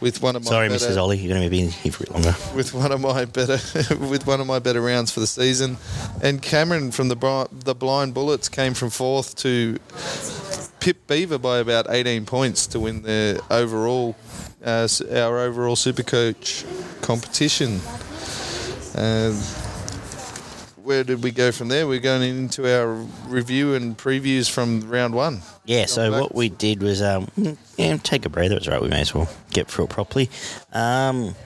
with one of my Sorry, better, Mrs. Ollie, you're going to be here for a bit longer. with one of my better with one of my better rounds for the season, and Cameron from the the Blind Bullets came from fourth to Pip Beaver by about 18 points to win the overall uh, our overall Supercoach competition. Um, where did we go from there? We're going into our review and previews from round one. Yeah, so what we did was, um, yeah, take a breather. It's right. We may as well get through it properly. Um,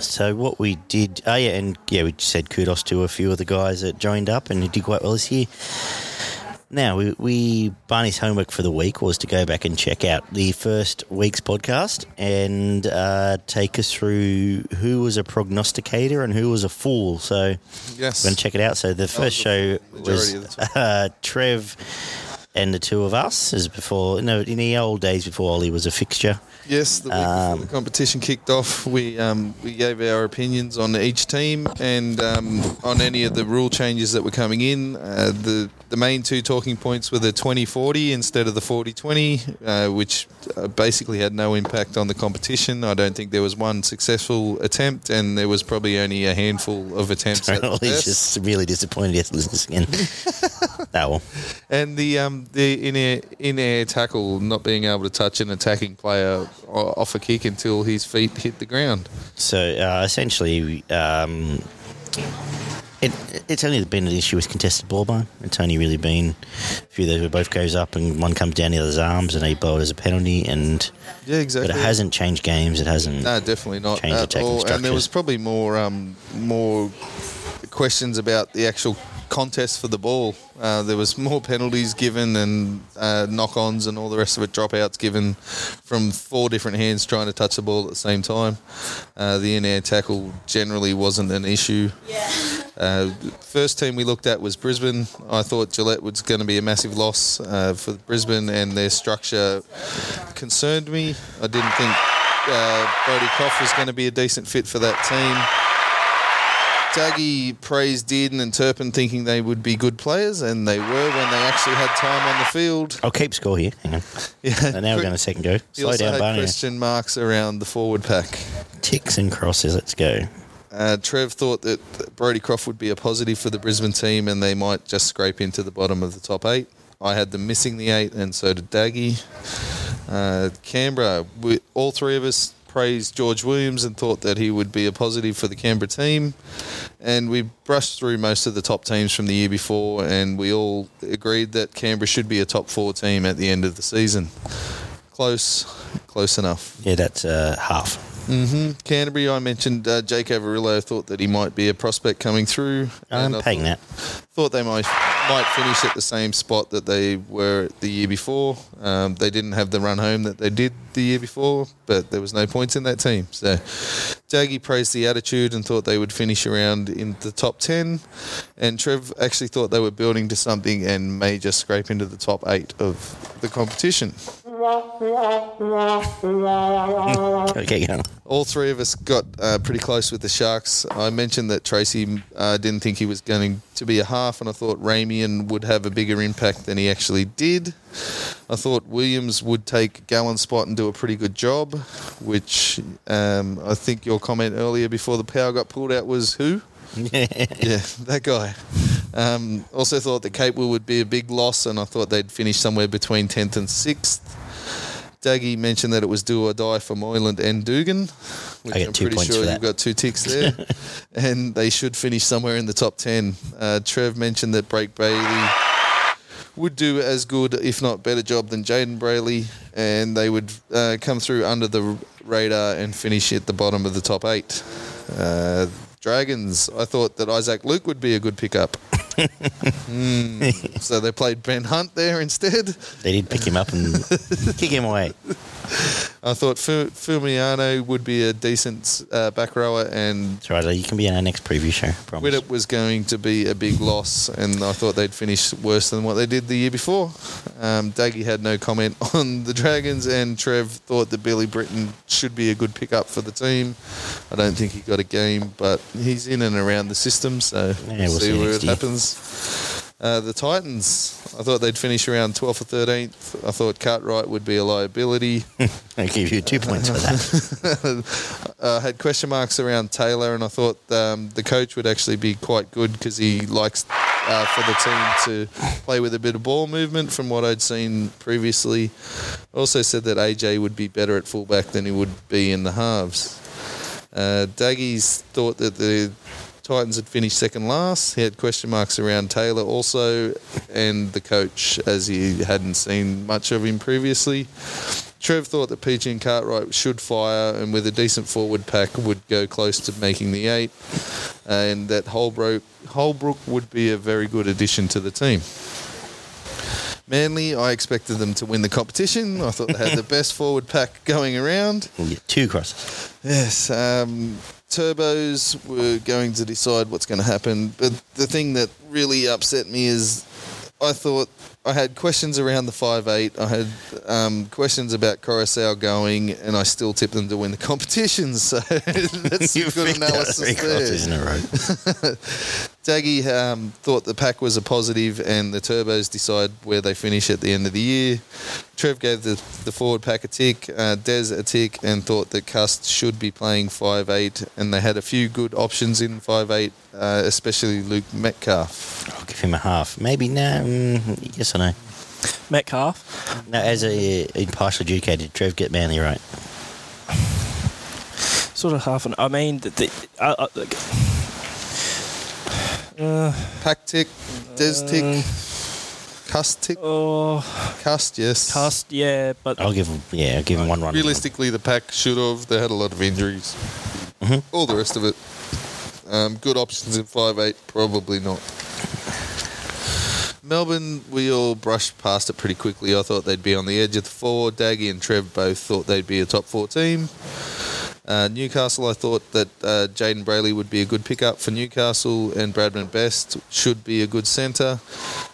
so what we did, oh yeah, and yeah, we said kudos to a few of the guys that joined up and who did quite well this year. Now, we, we Barney's homework for the week was to go back and check out the first week's podcast and uh, take us through who was a prognosticator and who was a fool. So Yes. we're going to check it out. So the first was show the majority was of the time. uh, Trev and the two of us, as before, no, in the old days before Ollie was a fixture. Yes, the week Um, before the competition kicked off, we um, we gave our opinions on each team and um, on any of the rule changes that were coming in. Uh, the the main two talking points were the 2040 instead of the 4020, uh, which uh, basically had no impact on the competition. I don't think there was one successful attempt, and there was probably only a handful of attempts. at the just really disappointed to listen to this again. that one. And the um, the in air in air tackle not being able to touch an attacking player off a kick until his feet hit the ground. So uh, essentially, um, it, it's only been an issue with contested ball bar. It's only really been a few that both goes up and one comes down the other's arms and they blow it as a penalty. And Yeah, but it hasn't changed games. It hasn't. No, definitely not Change at all. And there was probably more um, more questions about the actual contest for the ball. Uh, there was more penalties given and uh, knock-ons and all the rest of it, dropouts given from four different hands trying to touch the ball at the same time. Uh, the in-air tackle generally wasn't an issue. Uh, first team we looked at was Brisbane. I thought Gillett was going to be a massive loss uh, for Brisbane, and their structure concerned me. I didn't think uh, Brodie Croft was going to be a decent fit for that team. Daggy praised Dearden and Turpin thinking they would be good players, and they were when they actually had time on the field. I'll keep score here. Hang on. Yeah. And now we're going to second go. Slow also down, had Barney. question marks around the forward pack. Ticks and crosses. Let's go. Uh, Trev thought that Brodie Croft would be a positive for the Brisbane team and they might just scrape into the bottom of the top eight. I had them missing the eight, and so did Daggy. Uh, Canberra, we, all three of us praised George Williams and thought that he would be a positive for the Canberra team. And we brushed through most of the top teams from the year before, and we all agreed that Canberra should be a top four team at the end of the season. Close, close enough. Yeah, that's uh, half. Hmm Canterbury, I mentioned uh, Jake Averillo thought that he might be a prospect coming through. I'm paying thought, that. thought they might might finish at the same spot that they were the year before. Um, they didn't have the run home that they did the year before, but there was no points in that team. So Daggy praised the attitude and thought they would finish around in the top 10. And Trev actually thought they were building to something and may just scrape into the top eight of the competition. Okay, go. All three of us got uh, pretty close with the Sharks. I mentioned that Tracey uh, didn't think he was going to be a half, and I thought Ramien would have a bigger impact than he actually did. I thought Williams would take Gallen's spot and do a pretty good job, which um, I think your comment earlier before the power got pulled out was who? yeah, that guy. Um, also thought that Capewell would be a big loss, and I thought they'd finish somewhere between 10th and 6th. Daggy mentioned that it was do or die for Moylan and Dugan. Which I get am two pretty points sure for you've got two ticks there. and they should finish somewhere in the top 10. Uh, Trev mentioned that Blayke Brailey would do as good, if not better job than Jayden Brailey, and they would uh, come through under the radar and finish at the bottom of the top eight. Uh, Dragons, I thought that Isaac Luke would be a good pickup. Hmm. So they played Ben Hunt there instead. They did pick him up and kick him away. I thought Fu- Fumiano would be a decent uh, back rower, and That's right. You can be in our next preview show. Promise. Widdop was going to be a big loss, and I thought they'd finish worse than what they did the year before. Um, Daggy had no comment on the Dragons, and Trev thought that Billy Brittain should be a good pickup for the team. I don't think he got a game, but he's in and around the system, so Yeah, we'll see see where next it year. happens. Uh, the Titans, I thought they'd finish around 12th or 13th. I thought Cartwright would be a liability. I'll give you two points for that. I had question marks around Taylor, and I thought um, the coach would actually be quite good because he likes uh, for the team to play with a bit of ball movement from what I'd seen previously. Also said that AJ would be better at fullback than he would be in the halves. Uh, Daggy's thought that the Titans had finished second last. He had question marks around Taylor also, and the coach, as he hadn't seen much of him previously. Trev thought that Peachy and Cartwright should fire, and with a decent forward pack, would go close to making the eight, and that Holbrook, Holbrook would be a very good addition to the team. Manly, I expected them to win the competition. I thought they had the best forward pack going around. We'll get two crosses. Yes, um, turbos were going to decide what's going to happen, but the thing that really upset me is I thought I had questions around the five eight. I had um, questions about Koroisau going, and I still tipped them to win the competition. So that's some good analysis there. Daggy um, thought the pack was a positive, and the turbos decide where they finish at the end of the year. Trev gave the, the forward pack a tick, uh, Des a tick, and thought that Cust should be playing 5'8, and they had a few good options in 5'8, uh, especially Luke Metcalf. I'll give him a half. Maybe no. Mm, yes or no? Metcalf. No, as a impartial adjudicator, Trev get Manly right. Sort of half an. I mean, the, the, uh, uh, like, uh, Pack tick, Des Uh, tick, Cust tick, oh, Cust, yes. cast, yeah, but I'll give him. Yeah, I'll give him one run. Realistically, the pack should have. They had a lot of injuries. Mhm. All the rest of it. Um, good options in five eight, probably not. Melbourne, we all brushed past it pretty quickly. I thought they'd be on the edge of the four. Daggy and Trev both thought they'd be a top four team. Uh, Newcastle, I thought that uh, Jayden Brailey would be a good pickup for Newcastle, and Bradman Best should be a good centre.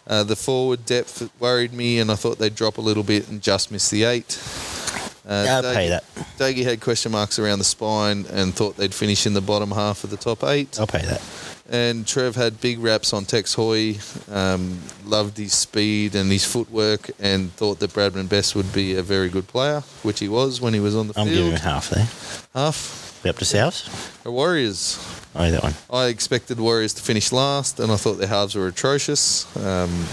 Uh, the forward depth worried me, and I thought they'd drop a little bit and just miss the eight. Uh, I'll pay that. Daggy had question marks around the spine and thought they'd finish in the bottom half of the top eight. I'll pay that. And Trev had big raps on Tex Hoy, um, loved his speed and his footwork, and thought that Bradman Best would be a very good player, which he was when he was on the field. I'm giving half there. Half. We up to South? The Warriors. Oh, that one. I expected Warriors to finish last, and I thought their halves were atrocious. Um,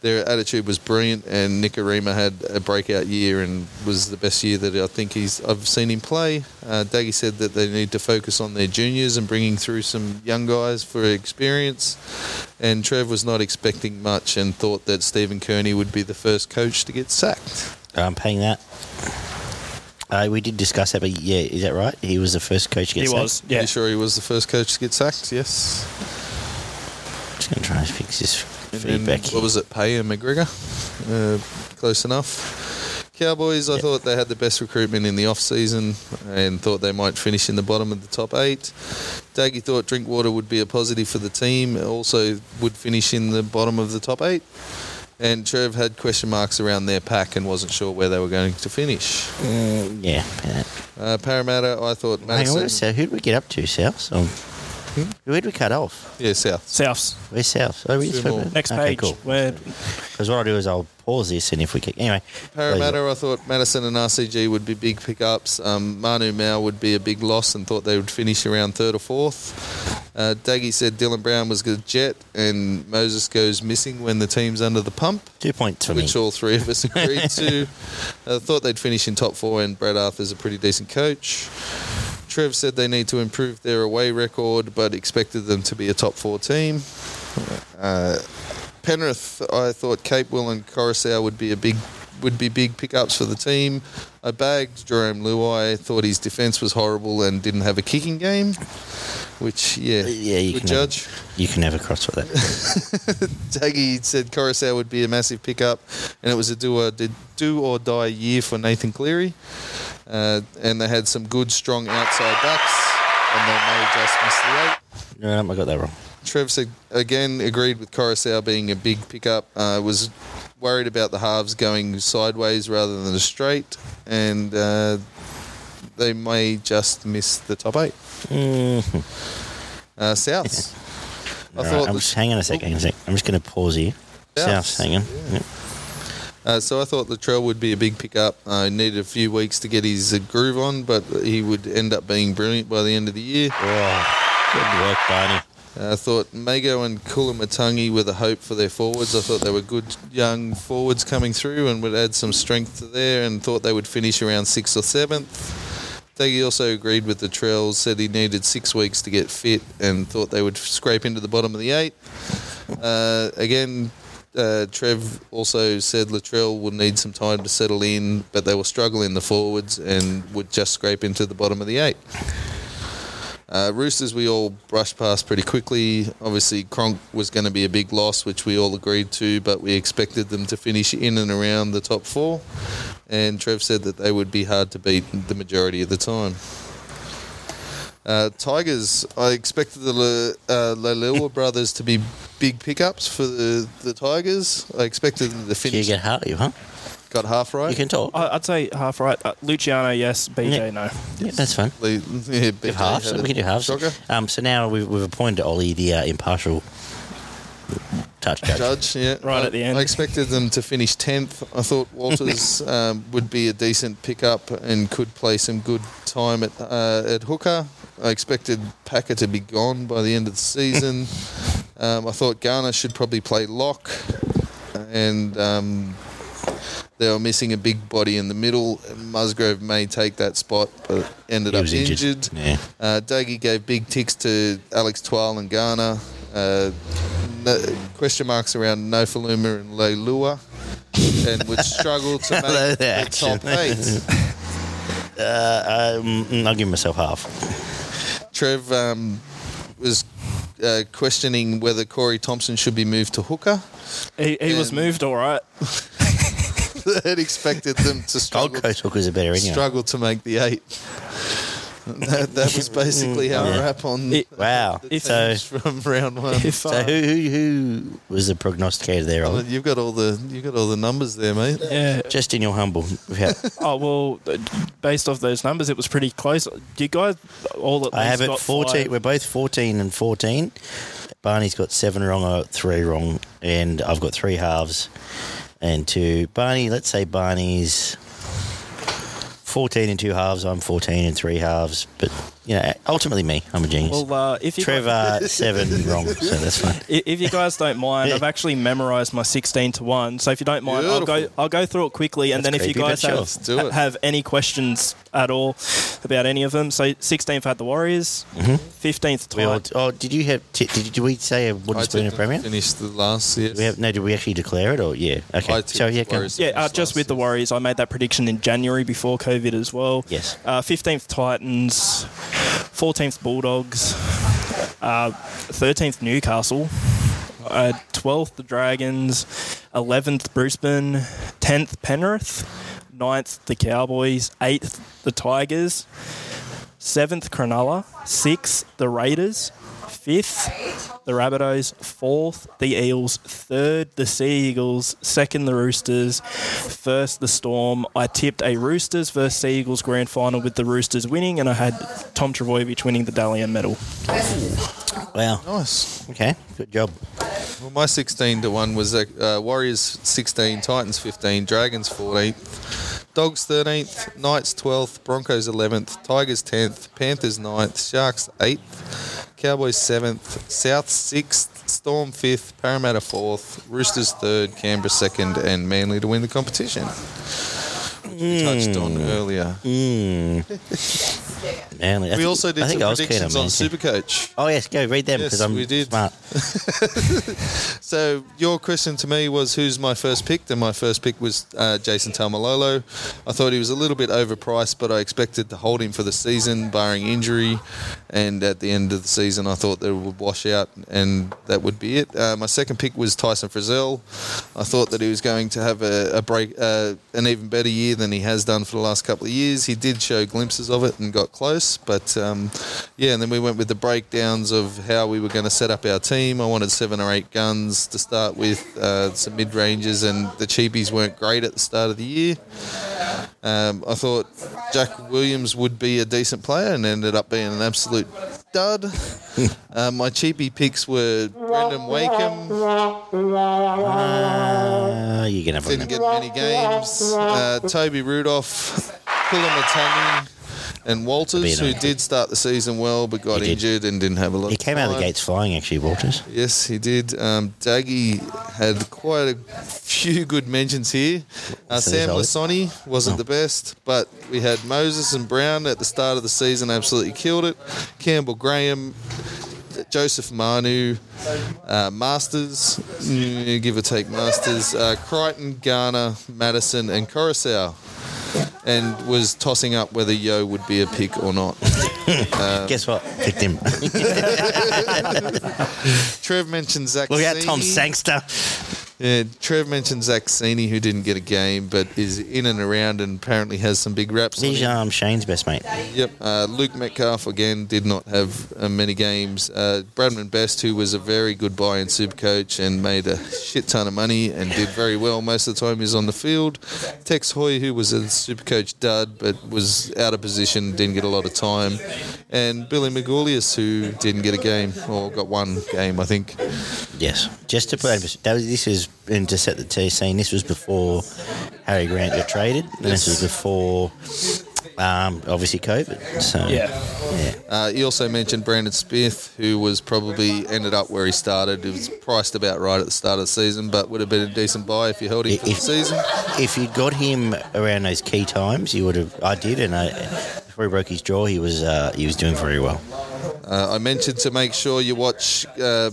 their attitude was brilliant, and Nikorima had a breakout year and was the best year that I think he's I've seen him play. Uh, Daggy said that they need to focus on their juniors and bringing through some young guys for experience. And Trev was not expecting much and thought that Stephen Kearney would be the first coach to get sacked. I'm paying that. Uh, we did discuss that, but yeah, is that right? He was the first coach to get He sacked? was. Are Yeah. you sure he was the first coach to get sacked? Yes. I'm Just going to try and fix this And feedback. what was it, Pay and McGregor? Uh, close enough. Cowboys, I thought they had the best recruitment in the off season and thought they might finish in the bottom of the top eight. Daggy thought Drinkwater would be a positive for the team, also would finish in the bottom of the top eight. And Trev had question marks around their pack and wasn't sure where they were going to finish. Mm, yeah. Uh, Parramatta, I thought Hang on, South? Who did we get up to? South? Or? Where did we cut off? yeah, South. Souths. Where's South? Oh, we Two spoke more. Next okay, page. Cool. Where Because what I'll do is I'll pause this, and if we can, anyway. Parramatta, I thought Matterson and RCG would be big pickups. Um, Manu Ma'u would be a big loss and thought they would finish around third or fourth. Uh, Daggy said Dylan Brown was a jet and Moses goes missing when the team's under the pump, Two points for me. which all three of us agreed to. Uh, thought they'd finish in top four and Brad Arthur's a pretty decent coach. Trev said they need to improve their away record, but expected them to be a top four team. Uh, Penrith, I thought Capewell and Koroisau would be a big would be big pickups for the team. I bagged Jarome Luai. Thought his defence was horrible and didn't have a kicking game, which yeah, Yeah, you can judge. Have, you can never cross with that. Daggy said Koroisau would be a massive pickup, and it was a do or did do or die year for Nathan Cleary. Uh, and they had some good, strong outside backs, and they may just miss the eight. no, I got that wrong. Trev said, again agreed with Koroisau being a big pickup. Uh, was worried about the halves going sideways rather than straight, and uh, they may just miss the top eight. Mm. Uh, Souths. I All right, thought I'm just hang on a sec. Hang a sec. I'm just going to pause here. South. South, hang on. Yep. Uh, so I thought Latrell would be a big pickup. Uh, needed a few weeks to get his uh, groove on, but he would end up being brilliant by the end of the year. Oh, good work, Barney. Uh, I thought Mago and Koloamatangi were the hope for their forwards. I thought they were good young forwards coming through and would add some strength to there and thought they would finish around sixth or seventh. Daggy also agreed with the Trails, said he needed six weeks to get fit and thought they would scrape into the bottom of the eight. Uh, again, uh, Trev also said Latrell would need some time to settle in, but they will struggle in the forwards and would just scrape into the bottom of the eight. Uh, Roosters, we all brushed past pretty quickly. Obviously, Cronk was going to be a big loss, which we all agreed to, but we expected them to finish in and around the top four. And Trev said that they would be hard to beat the majority of the time. Uh, Tigers, I expected the Le- uh, brothers to be big pickups for the, the Tigers. I expected them to finish. You finish. get Hartley, huh? Got half right. You can talk. I- I'd say half right. Uh, Luciano, yes. BJ, Yeah. no. Yeah, that's fine. Le- yeah, Do BJ halves. had We can do halves. Shocker. Um, so now we've, we've appointed Ollie the uh, impartial touch judge. Judge, yeah. Right I, at the end. I expected them to finish 10th. I thought Walters um, would be a decent pickup and could play some good time at, uh, at hooker. I expected Packer to be gone by the end of the season. um, I thought Garner should probably play lock. And um, they were missing a big body in the middle. Musgrove may take that spot, but ended up injured. injured. Yeah. Uh, Daggy gave big ticks to Alex Twal and Garner. Uh, no, question marks around Nofoaluma and Leilua, and would struggle to make the top eight. Uh, um, I'll give myself half. Trev um, was uh, questioning whether Corey Thompson should be moved to hooker. He, he was moved all right. Had expected them to struggle. Gold Coast hookers are better anyway. struggle to make the eight. that, that was basically our Yeah. wrap on It- Wow. If- so, teams from round one. If, so who, who who was the prognosticator there? Well, You've got all the you've got all the numbers there, mate. yeah. Just in your humble. without- Oh well, based off those numbers, it was pretty close. You guys all at I have it got 14. five? We're both 14 and 14. Barney's got seven wrong, I got three wrong, and I've got three halves and two. Barney, let's say Barney's 14 and two halves. I'm 14 and three halves. But, you know, ultimately me. I'm a genius. Well, uh, if you Trevor, seven wrong, so that's fine. If you guys don't mind, I've actually memorised my sixteen to one. So if you don't mind, I'll go. I'll go through it quickly, and That's then if you guys but sure. have Let's do it. have any questions at all about any of them, so sixteenth had the Warriors, 15th Mm-hmm. We all, tied. oh, did you have? T- did, did we say a wooden I spoon took of Premier? Finished the last. Yes. We have no. Did we actually declare it or yeah? Okay. I So yeah, go. Warriors. Yeah, uh, just with the. Warriors, I made that prediction in January before COVID as well. Yes. Uh, 15th Titans, 14th Bulldogs, uh, 13th Newcastle, uh, 12th the Dragons, 11th Brisbane, 10th Penrith, 9th the Cowboys, 8th the Tigers, 7th Cronulla, 6th the Raiders, 5th the Rabbitohs, 4th the Eels, 3rd the Sea Eagles, 2nd the Roosters, 1st the Storm. I tipped a Roosters versus Sea Eagles grand final with the Roosters winning, and I had Tom Trbojevic winning the Dally M medal. Wow. Nice. Okay. Good job. Well, my 16 to 1 was uh, Warriors 16, Titans 15, Dragons 14th, Dogs 13th, Knights 12th, Broncos 11th, Tigers 10th, Panthers 9th, Sharks 8th, Cowboys 7th, South 6th, Storm 5th, Parramatta 4th, Roosters 3rd, Canberra 2nd, and Manly to win the competition. Which we touched on earlier. Manly. I We think- also did I think some I was keen predictions on Manly. Supercoach. Oh yes, go read them Yes, I'm we did. smart. So your question to me was who's my first pick? And my first pick was uh, Jason Taumalolo. I thought he was a little bit overpriced, but I expected to hold him for the season, barring injury. And at the end of the season, I thought that it would wash out, and that would be it. Uh, my second pick was Tyson Frizell. I thought that he was going to have a, a break, uh, an even better year than he has done for the last couple of years. He did show glimpses of it and got close, but um, yeah. And then we went with the breakdowns of how we were going to set up our team. I wanted seven or eight guns to start with, uh, some mid ranges, and the cheapies weren't great at the start of the year. Um, I thought Jack Williams would be a decent player and ended up being an absolute dud. uh, my cheapie picks were Brandon Wakeham, Uh, you can have one. didn't get many games. Uh, Toby Rudolf, Koloamatangi, and Walters, who did start the season well but got injured and didn't have a lot He came out of the gates flying, actually, Walters. Yes, he did. Um, Daggy had quite a few good mentions here. Uh, Sam. Lasoni wasn't Oh. the best, but we had Moses and Brown at the start of the season, absolutely killed it. Campbell Graham, Joseph Manu, uh, Masters, give or take Masters, uh, Crichton, Garner, Matterson, and Koroisau. And was tossing up whether Yeo would be a pick or not. Um, Guess what? Picked him. Trev mentioned Zach. Look out, Tom Sangster. Yeah, Trev mentioned Zach Sini, who didn't get a game, but is in and around and apparently has some big raps. on He's um, Shane's best mate. Yep. Uh, Luke Metcalf again did not have uh, many games. Uh, Bradman Best, who was a very good buy in Supercoach and made a shit ton of money and did very well most of the time he was on the field. Tex Hoy, who was a Supercoach dud but was out of position, didn't get a lot of time, and Billy Magoulias, who didn't get a game or got one game, I think. Yes. Just to put that was, this was and to set the T scene. This was before Harry Grant got traded, and this was before um, obviously COVID. So Yeah. yeah. Uh, he also mentioned Brandon Smith, who was probably ended up where he started. He was priced about right at the start of the season, but would have been a decent buy if you held him for the If- season. If you got him around those key times, you would have. I did, and I, before he broke his jaw, he was uh, he was doing very well. Uh, I mentioned to make sure you watch uh,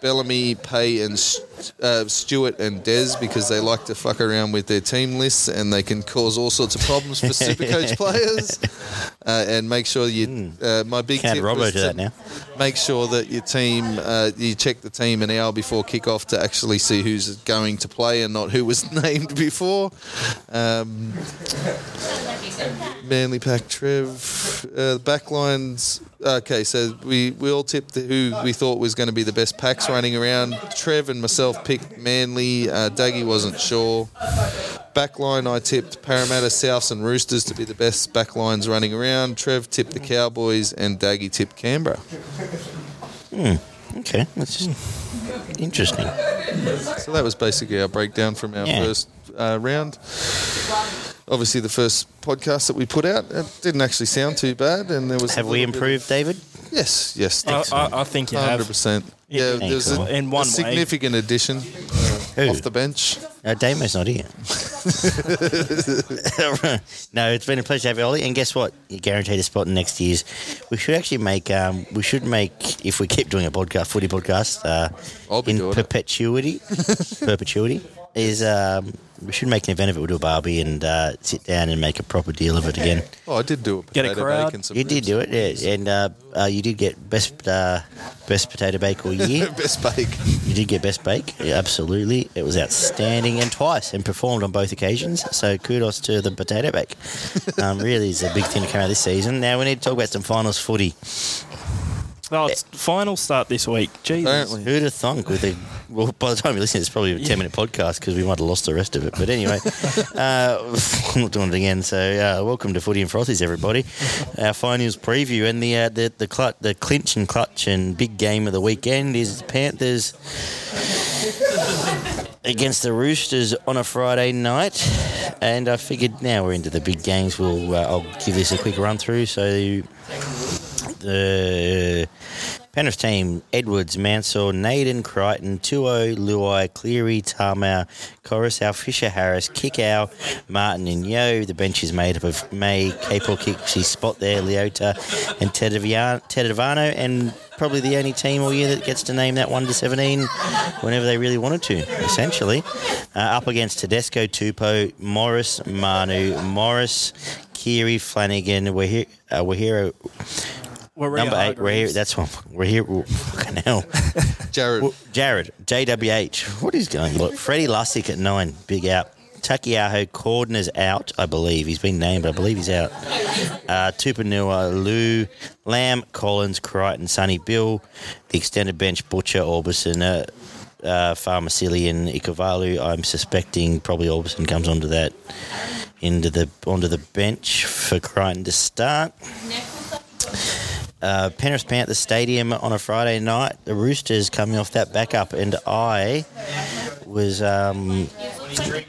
Bellamy, Pay, and uh, Stewart and Des because they like to fuck around with their team lists and they can cause all sorts of problems for Supercoach players. Uh, and make sure you. Uh, my big Can't tip Robbo was to that now. Make sure that your team, uh, you check the team an hour before kickoff to actually see who's going to play and not who was named before. Um, Manly Pack Trev. Uh, backlines. Okay, so we, we all tipped who we thought was going to be the best packs running around. Trev and myself picked Manly. Uh, Daggy wasn't sure. Backline, I tipped Parramatta, Souths, and Roosters to be the best backlines running around. Trev tipped the Cowboys, and Daggy tipped Canberra. Hmm. Okay, that's just interesting. So that was basically our breakdown from our Yeah. first uh, round. Obviously, the first podcast that we put out it didn't actually sound too bad, and there was Have we little bit improved, David? yes, yes, I, I, I think you hundred have. percent. Yeah, Yeah, there was a, cool. In a one way. significant addition Who? off the bench. Uh, Damo's not here. no, it's been a pleasure to have you, Ollie. And guess what? You're guaranteed a spot in next year's. We should actually make. Um, we should make if we keep doing a podcast, footy podcast, uh, I'll be in doing it. perpetuity. perpetuity is. Um, we should make an event of it. We'll do a barbie and uh, sit down and make a proper deal of it again. Oh, I did do a Get a potato crowd. bake and some You did ribs. do it, yeah, and uh, uh, you did get best uh, best potato bake all year. Best bake. You did get best bake, yeah, absolutely. It was outstanding, and twice, and performed on both occasions. So kudos to the potato bake. Um, really is a big thing to come out this season. Now we need to talk about some finals footy. Oh, it's final start this week. Jesus. Apparently. Who'd have thunk with a well? By the time you listen, it's probably a ten minute podcast because we might have lost the rest of it. But anyway, uh, I'm not doing it again. So uh, welcome to Footy and Frothies, everybody. Our finals preview and the uh, the the, clut, the clinch and clutch and big game of the weekend is the Panthers against the Roosters on a Friday night. And I figured now we're into the big games. We'll uh, I'll give this a quick run through. So the Penrith team: Edwards, Mansell, Naden, Crichton, To'o, Luai, Cleary, Tamou, Koroisau, Fisher, Harris, Kikau, Martin, and Yeo. The bench is made up of May, Capel, Kixie, Spot there, Leota, and Tedavano, and probably the only team all year that gets to name that one to seventeen whenever they really wanted to. Essentially, uh, up against Tedesco, Tupou, Morris, Manu, Morris. Keary, Flanagan, Wahiro, uh, Wahiro We're Number eight, we're here. That's one. We're here. Fucking hell. Jared. Well, Jared, JWH. What is going on? Freddie Lussick at nine, big out. Taukeiaho Cordner's out, I believe. He's been named, but I believe he's out. Uh, Tupouniua, Lou, Lamb, Collins, Crichton, Sonny Bill. The extended bench, Butcher, Orbison, uh, uh, Faamausili and Ikovalu. I'm suspecting probably Orbison comes onto that into the onto the bench for Crichton to start uh, Penrith Panthers Stadium on a Friday night. The Roosters coming off that backup, and I was um,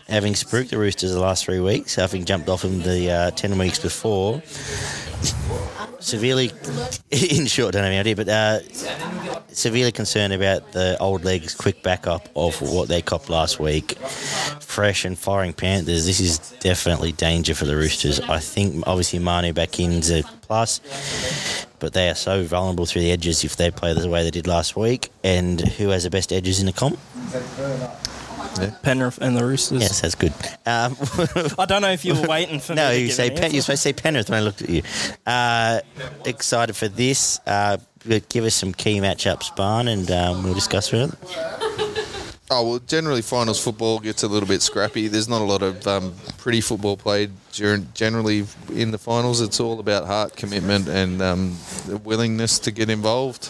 having spooked the Roosters the last three weeks, having jumped off them the uh, ten weeks before. Severely, in short, don't have any idea, but uh, severely concerned about the old legs quick backup of what they copped last week. Fresh and firing Panthers. This is definitely danger for the Roosters. I think obviously Manu back in's a plus, but they are so vulnerable through the edges if they play the way they did last week. And who has the best edges in the comp? Penrith and the Roosters. Yes, that's good. Um, I don't know if you were waiting for no, me to you say an Pen- you're supposed to say Penrith when I looked at you. Uh, excited for this. Uh, give us some key matchups, Barn, and um, we'll discuss with it. Oh well, generally finals football gets a little bit scrappy. There's not a lot of um, pretty football played generally in the finals. It's all about heart, commitment, and um, willingness to get involved.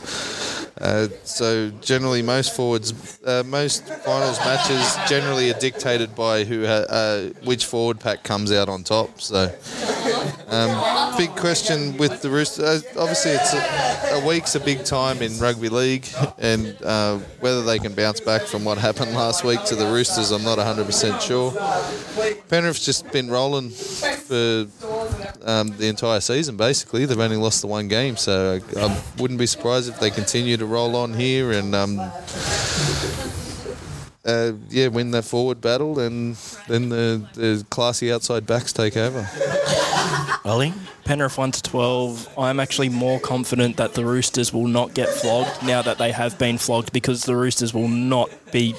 Uh, so generally, most forwards, uh, most finals matches generally are dictated by who uh, which forward pack comes out on top. So. Um, big question with the Roosters. Uh, obviously, it's a, a week's a big time in rugby league, and uh, whether they can bounce back from what happened last week to the Roosters, I'm not 100% sure. Penrith's just been rolling for um, the entire season, basically. They've only lost the one game, so I, I wouldn't be surprised if they continue to roll on here and. Um, uh, yeah, win that forward battle, and then the, the classy outside backs take over. Ollie? Penrith 1 to 12. I'm actually more confident that the Roosters will not get flogged now that they have been flogged because the Roosters will not be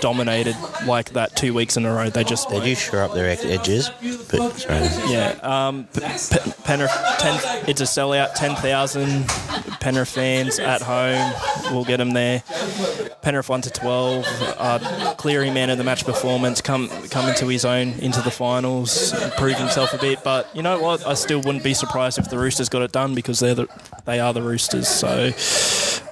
dominated like that two weeks in a row. They just They do shore up their ed- edges, but sorry. Yeah, um, P- P- Penrith, 10, it's a sellout, 10,000 Penrith fans at home. We'll get them there. Penrith 1 to 12. Uh, Cleary, man of the match performance, come come into his own into the finals, prove himself a bit. But you know what? I still wouldn't be surprised if the Roosters got it done because they're the, they are the Roosters. So,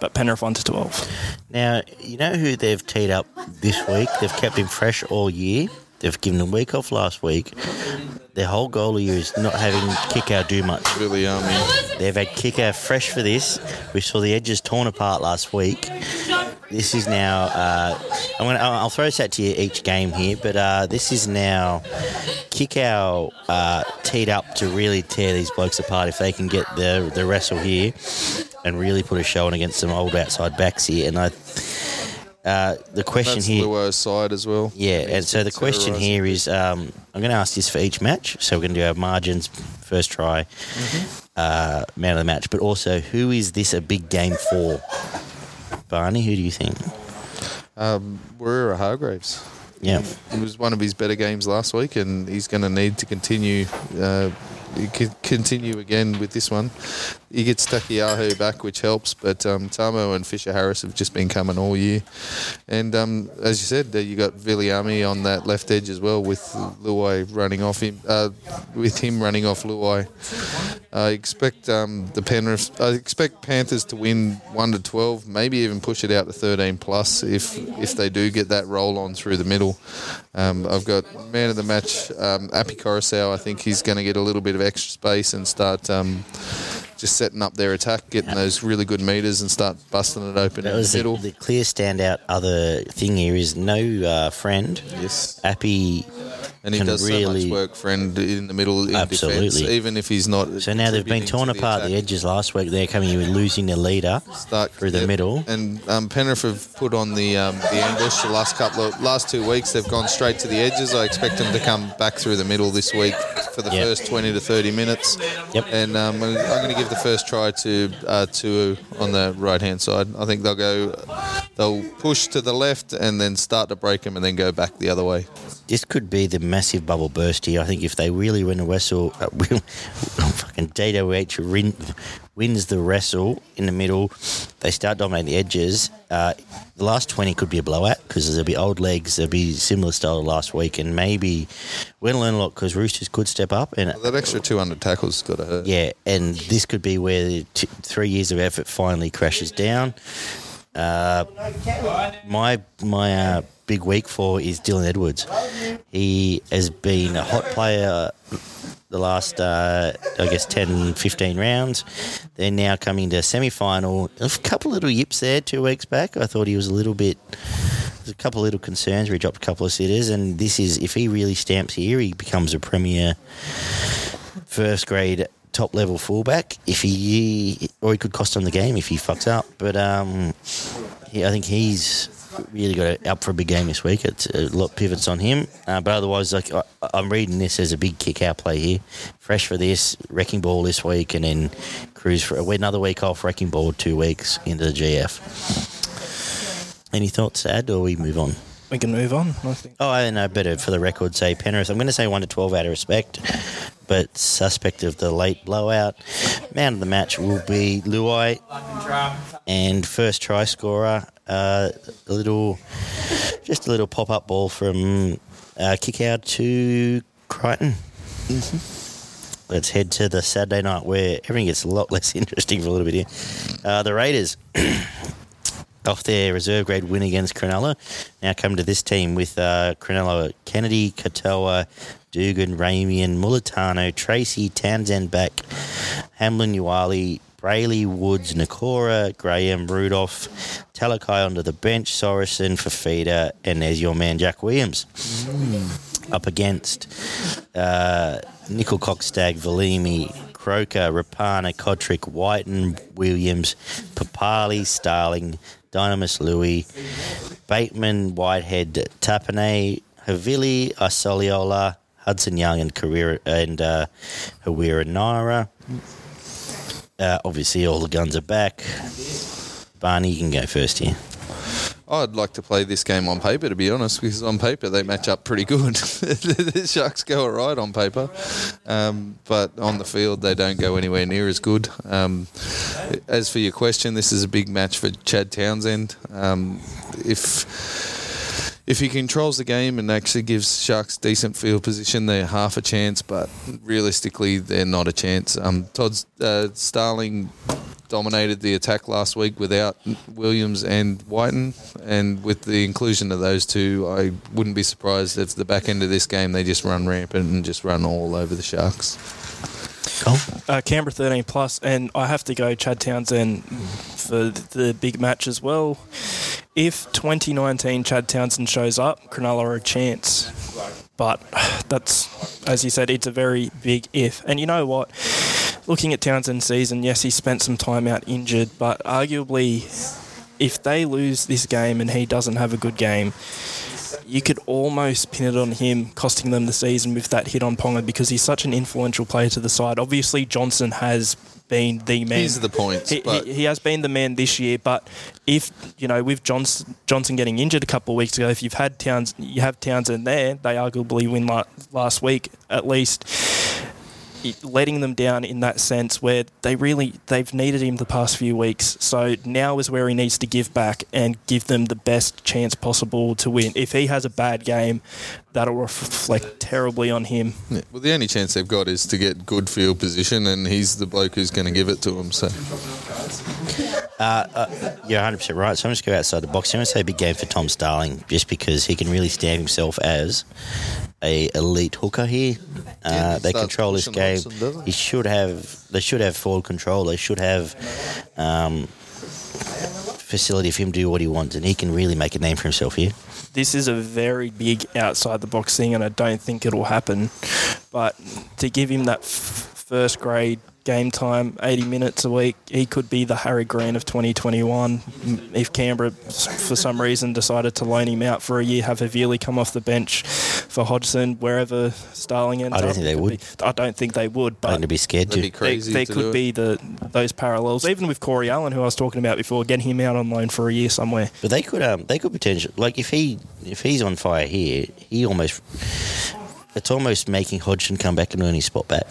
but Penrith 1 to 12. Now, you know who they've teed up this week? They've kept him fresh all year. They've given him a week off last week. Their whole goal of year is not having Kikau do much. Really, um, They've had Kikau fresh for this. We saw the edges torn apart last week. This is now. Uh, I'm gonna. I'll I'll throw this out to you each game here, but uh, this is now Kikau uh, teed up to really tear these blokes apart if they can get the the wrestle here and really put a show on against some old outside backs here. And I, uh, the question that's here. Luo's side as well. Yeah, and so the question here is um, I'm going to ask this for each match. So we're going to do our margins, first try, uh, man of the match, but also who is this a big game for? Barney, who do you think? Um, Waerea-Hargreaves. Yeah, It was one of his better games last week, and he's going to need to continue. Uh, continue again with this one. He gets Taukeiaho back, which helps, but um, Tamou and Fisher Harris have just been coming all year. And um, as you said, you got Viliami on that left edge as well, with Luai running off him, uh, with him running off Luai. I expect um, the Penrith. I expect Panthers to win one to twelve, maybe even push it out to thirteen plus if if they do get that roll on through the middle. Um, I've got man of the match, um, Api Koroisau. I think he's going to get a little bit of extra space and start um, just setting up their attack, getting those really good meters and start busting it open that in was the the clear standout. Other thing here is no uh, friend. yes. Api And he can does so really- much work, friend, in the middle in Absolutely. defence, even if he's not. So now they've been torn to the apart the attack. edges last week. They're coming in with losing their leader through the middle. And um, Penrith have put on the um, the ambush the last couple of last two weeks. They've gone straight to the edges. I expect them to come back through the middle this week for the Yep. first twenty to thirty minutes. Yep. And um, I'm going to give the first try to uh, to on the right hand side. I think they'll go. They'll push to the left and then start to break them and then go back the other way. this could be the massive bubble burst here. I think if they really win a wrestle, uh, fucking DWH win, wins the wrestle in the middle, they start dominating the edges. Uh, the last 20 could be a blowout because there'll be old legs, there'll be similar style to last week, and maybe we're going to learn a lot because Roosters could step up. and That extra 200 tackles got to hurt. Yeah, and this could be where t- three years of effort finally crashes down. Uh, my my uh, big week for is Dylan Edwards. He has been a hot player the last, uh, I guess, 10, 15 rounds. They're now coming to semi final. A couple little yips there two weeks back. I thought he was a little bit. There's a couple little concerns where he dropped a couple of sitters, and this is if he really stamps here, he becomes a premier first grade top level fullback. If he or he could cost him the game if he fucks up. But um, he, I think he's really got up for a big game this week. It's a lot pivots on him. Uh, but otherwise, like I, I'm reading this as a big Kikau play here. Fresh for this wrecking ball this week, and then cruise for another week off wrecking ball two weeks into the GF. Any thoughts to add, or we move on? We can move on, I think. Oh, I know. Better for the record, say Penrith. I'm going to say one to twelve out of respect, but suspect of the late blowout. Man of the match will be Luai, and first try scorer, uh, a little, just a little pop up ball from uh, Kikau to Crichton. Let's head to the Saturday night where everything gets a lot less interesting for a little bit here. Uh, the Raiders off their reserve grade win against Cronulla. Now come to this team with uh, Cronulla, Kennedy, Katoa, Dugan, Ramien, Mulitalo, Tracey, Townsend back, Hamlin, Uwali, Brailey, Woods, Nikora, Graham, Rudolf, Talakai onto the bench, Sorensen, Fifita, and there's your man Jack Williams. Up against uh, Nickel Cockstag, Valemei, Croker, Rapana, Kodrick, Wighton, Williams, Papalii, Starling, Dunamis Lui, Bateman, Whitehead, Tapane, Havili, Isoliola, Hudson Young and Career and uh, Harawira-Naera. Uh, obviously, all the guns are back. Barney, you can go first here. I'd like to play this game on paper, to be honest, because on paper they match up pretty good. the Sharks go all right on paper, um, but on the field they don't go anywhere near as good. Um, as for your question, this is a big match for Chad Townsend. Um, if if he controls the game and actually gives Sharks decent field position, they're half a chance, but realistically, they're not a chance. Um, uh, Starling dominated the attack last week without Williams and Wighton, and with the inclusion of those two, I wouldn't be surprised if the back end of this game they just run rampant and just run all over the Sharks. Cole? Uh, Canberra 13 plus, and I have to go Chad Townsend for the big match as well. If 2019 Chad Townsend shows up, Cronulla are a chance. But that's, as you said, it's a very big if. And you know what? Looking at Townsend's season, yes, he spent some time out injured, but arguably, if they lose this game and he doesn't have a good game, you could almost pin it on him costing them the season with that hit on Ponga because he's such an influential player to the side. Obviously, Johnson has been the man. These are the points, He, he, he has been the man this year, but if you know with Johnson, Johnson getting injured a couple of weeks ago, if you've had Towns, you have Townsend there, they arguably win la- last week at least. It- letting them down in that sense where they really they've needed him the past few weeks so now is where he needs to give back and give them the best chance possible to win if he has a bad game that'll reflect terribly on him Yeah, well, the only chance they've got is to get good field position, and he's the bloke who's going to give it to them. So uh, uh, You're 100% right. So I'm just going to go outside the box. I'm going to say a big game for Tom Starling just because he can really stand himself as a elite hooker here. Yeah, Uh, he they control this game. lots he? He should have. They should have forward control. They should have um, facility for him to do what he wants, and he can really make a name for himself here. this is a very big outside the box thing, and I don't think it'll happen. But to give him that f- first grade game time, 80 minutes a week, he could be the Harry Grant of 2021. If Canberra, for some reason, decided to loan him out for a year, have Havili come off the bench for Hodgson, wherever Starling ends I don't up, think they would. be- I don't think they would, I but think to be scared That'd to. be crazy. there, to there could be the those parallels, even with Corey Allen, who I was talking about before, getting him out on loan for a year somewhere. But they could um they could potentially like if he if he's on fire here, he almost it's almost making Hodgson come back and earn his spot back.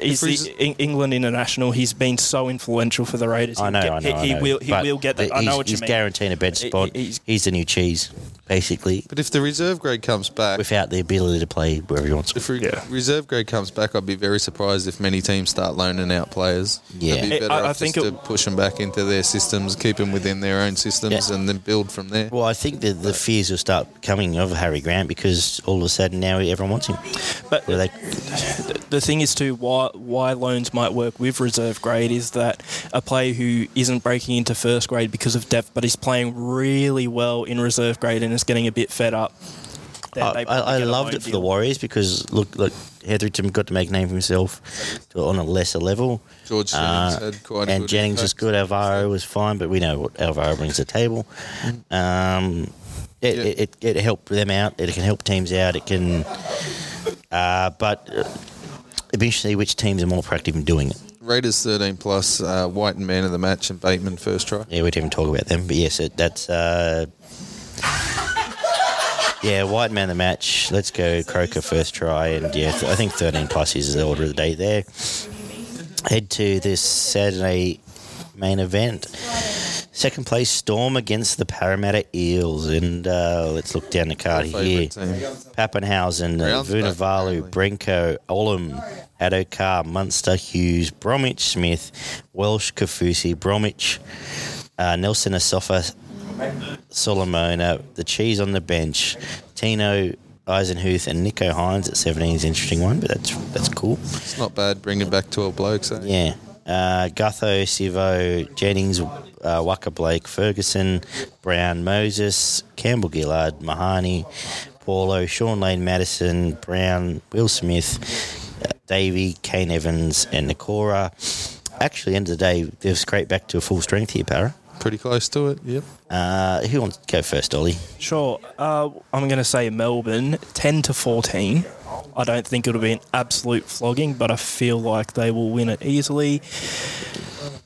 He's he's- the Eng- England international. He's been so influential for the Raiders. I know, He'll I get- know, He, I know. will. He But will get that. I he's- know what you He's mean. guaranteeing a bench He- spot. he's- He's the new cheese, basically, But if the reserve grade comes back, without the ability to play wherever he wants. if re- Yeah. reserve grade comes back, I'd be very surprised if many teams start loaning out players. Yeah. They'd be I- better I off think just it- to push them back into their systems, keep them within their own systems, Yeah. and then build from there. Well, I think that the fears will start coming of Harry Grant because all of a sudden now everyone wants him. But Where they, the thing is too why why loans might work with reserve grade is that a player who isn't breaking into first grade because of depth, but is playing really well in reserve grade and is getting a bit fed up. I, I, probably I get a loved it for the. Warriors because look, look, Hetherington got to make a name for himself on a lesser level. George Jennings had quite a and good Jennings was good. Alvaro was fine, but we know what Alvaro brings to the table. Um, it, Yeah. it, it, it helped them out. It can help teams out. It can, uh, but it'd be interesting to see which teams are more proactive in doing it. Raiders 13 plus, uh, Wighton man of the match, and Bateman first try. Yeah, we didn't even talk about them, but yes, it, that's. Uh, yeah, white man of the match. Let's go Croker first try, and yeah, I think 13 plus is the order of the day there. Head to this Saturday main event. Second place Storm against the Parramatta Eels, and uh, let's look down the card here. team. Papenhuyzen, Brown's back, Vunivalu, apparently. Brenko, Olam, Addo-Carr, Munster, Hughes, Bromwich, Smith, Welch, Kaufusi, Bromwich, uh, Nelson Asofa, Solomona, the cheese on the bench, Tino, Eisenhuth, and Nicho Hynes at 17 is an interesting one, but that's that's cool. It's not bad bringing back 12 blokes. Eh? Yeah. Uh, Gutho, Sivo, Jennings, uh, Waka Blake, Ferguson, Brown, Moses, Campbell Gillard, Mahoney, Paulo, Shaun Lane, Matterson, Brown, Will Smith, uh, Davey, Kane Evans, and Niukore. Actually, end of the day, they've scraped back to a full strength here, Para. Pretty close to it, yep. Uh, who wants to go first, Ollie? Sure. Uh, I'm going to say Melbourne 10 to 14. I don't think it'll be an absolute flogging, but I feel like they will win it easily.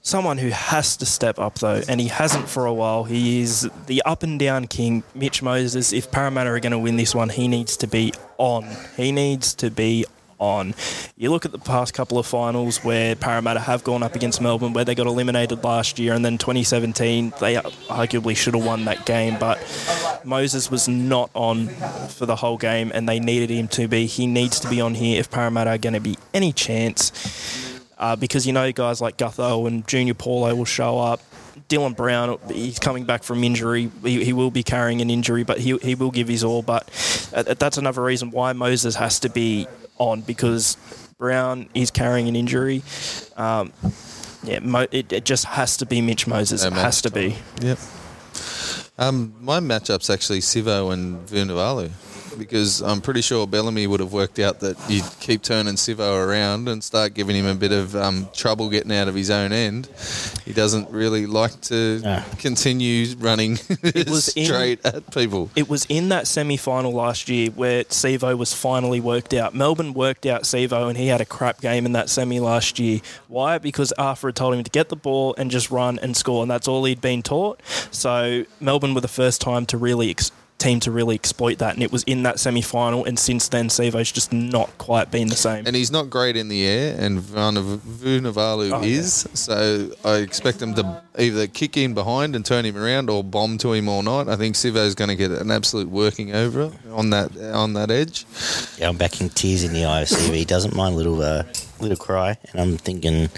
Someone who has to step up though, and he hasn't for a while. He is the up and down king, Mitch Moses. If Parramatta are going to win this one, he needs to be on. He needs to be on. You look at the past couple of finals where Parramatta have gone up against Melbourne, where they got eliminated last year, and then 2017 they arguably should have won that game, but Moses was not on for the whole game, and they needed him to be. He needs to be on here if Parramatta are going to be any chance, uh, because you know guys like Gutho and Junior Paulo will show up. Dylan Brown, he's coming back from injury. He, he will be carrying an injury, but he, he will give his all. But uh, that's another reason why Moses has to be on because Brown is carrying an injury. Um, yeah, Mo, it, it just has to be Mitch Moses. No It has to be. Yep. Um, my matchup's actually Sivo and Vunivalu because I'm pretty sure Bellamy would have worked out that you keep turning Sivo around and start giving him a bit of um, trouble getting out of his own end. He doesn't really like to Ah. continue running was in- straight at people. It was in that semi final last year where Sivo was finally worked out. Melbourne worked out Sivo and he had a crap game in that semi last year. Why? Because Arthur had told him to get the ball and just run and score, and that's all he'd been taught. So Melbourne were the first time to really. Ex- team to really exploit that and it was in that semi-final and since then Sivo's just not quite been the same And he's not great in the air, and Vuniv- Vunivalu Oh, is. So I expect him to either kick in behind and turn him around, or bomb to him all night. I think Sivo's going to get an absolute working over on that on that edge. Yeah, I'm backing tears in the eye of CV. He doesn't mind little, uh, little cry, and I'm thinking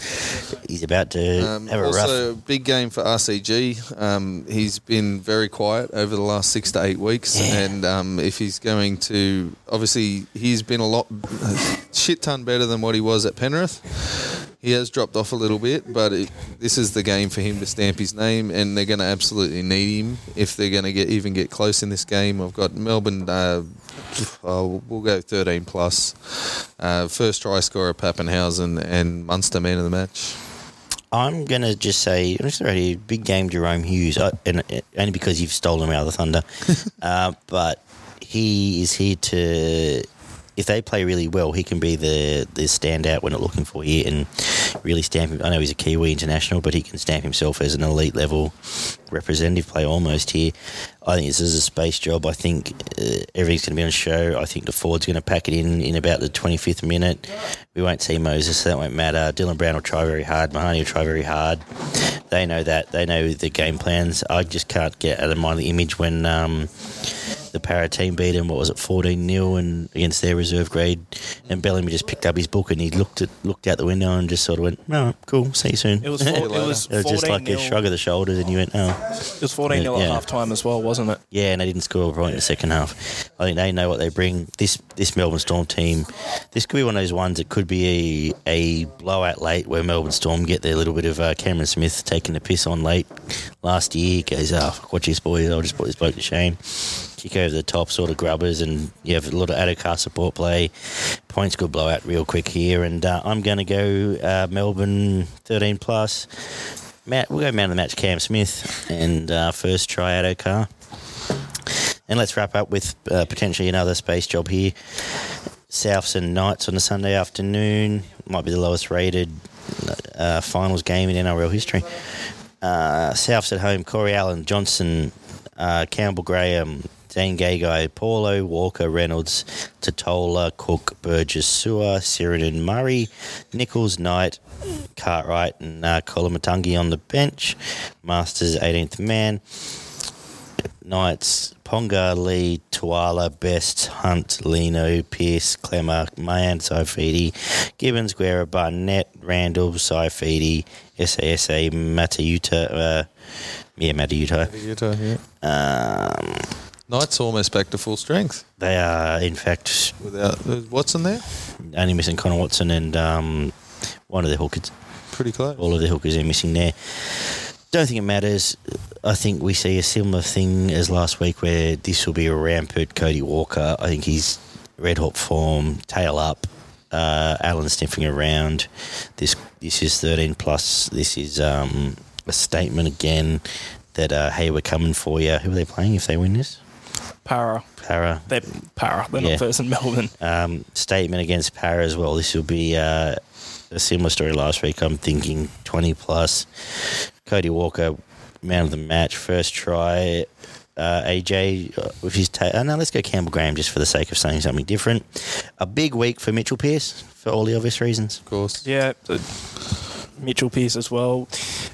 he's about to Um, have a also, rough. big game for RCG. Um, he's been very quiet over the last six to eight weeks, Yeah. and um, if he's going to, obviously, he's been a lot shit ton better than what he was at Penrith. He has dropped off a little bit, but it, this is the game for him to stamp his name, and they're going to absolutely need him if they're going to get even get close in this game. I've got Melbourne. Uh, oh, we'll go 13 plus. Uh, first try scorer Papenhuyzen and Munster man of the match. I'm going to just say, I'm just ready, big game Jahrome Hughes, uh, and uh, only because you've stolen him out of the Thunder. uh, but he is here to, if they play really well, he can be the, the standout we're not looking for here and really stamp him. I know he's a Kiwi international, but he can stamp himself as an elite level representative play almost here. I think this is a space job. I think uh, everything's going to be on show. I think the forward's going to pack it in in about the 25th minute. We won't see Moses, so that won't matter. Dylan Brown will try very hard. Mahoney will try very hard. They know that. They know the game plans. I just can't get out of mind the image when um, the Para team beat him. What was it, 14 0 and against their reserve grade, and Bellamy just picked up his book and he looked at looked out the window and just sort of went, "No, cool, see you soon." it was four, it was It was just like a shrug of the shoulders, and you went, "Oh." It was 14 0 Yeah. at half time as well wasn't it Yeah, and they didn't score a point in the second half. I think they know what they bring. This this Melbourne Storm team, this could be one of those ones that could be a, a blowout late where Melbourne Storm get their little bit of uh, Cameron Smith taking the piss on late last year. Goes, oh, fuck, watch this, boys. I'll just put this bloke to shame. Kick over the top, sort of grubbers, and you have a lot of Addo-Carr support play. Points could blow out real quick here, and uh, I'm going to go uh, Melbourne 13 plus. Matt, we'll go man of the match, Cam Smith, and uh, first try car, And let's wrap up with uh, potentially another space job here. Souths and Knights on a Sunday afternoon. Might be the lowest rated uh, finals game in NRL history. Uh, Souths at home. Corey Allen, Johnson, uh, Campbell Graham, Dane Gagai, Paulo, Walker, Reynolds, Tatola, Cook, Burgess, Sewer, Sirenin, Murray, Nichols, Knight, Cartwright, and uh, Koloamatangi on the bench. Masters 18th man. Knights, Ponga, Lee, Tuala, Best, Hunt, Lino, Pearce, Klemmer, Mayan, Saifiti, Gibbons, Guerra, Barnett, Randall, Saifiti, SASA, Mata'utia, uh, yeah, Mata'utia. Utah, yeah. Um, Knights almost back to full strength they are, in fact, without Watson there. only missing Connor Watson and um, one of the hookers. Pretty close. All of the hookers are missing there. Don't think it matters. I think we see a similar thing as last week where this will be a rampant Cody Walker. I think he's red hot form, tail up. Uh, Allen sniffing around. This this is 13 plus. This is um, a statement again that uh, hey, we're coming for you. Who are they playing if they win this? Para. Para. They're para. They're Yeah. not first in Melbourne. Um, statement against Para as well. This will be uh, a similar story last week. I'm thinking 20 plus. Cody Walker, man of the match, first try. Uh, AJ uh, with his ta- oh, no, let's go Campbell Graham just for the sake of saying something different. A big week for Mitchell Pearce for all the obvious reasons. Of course. Yeah. Mitchell Pearce as well.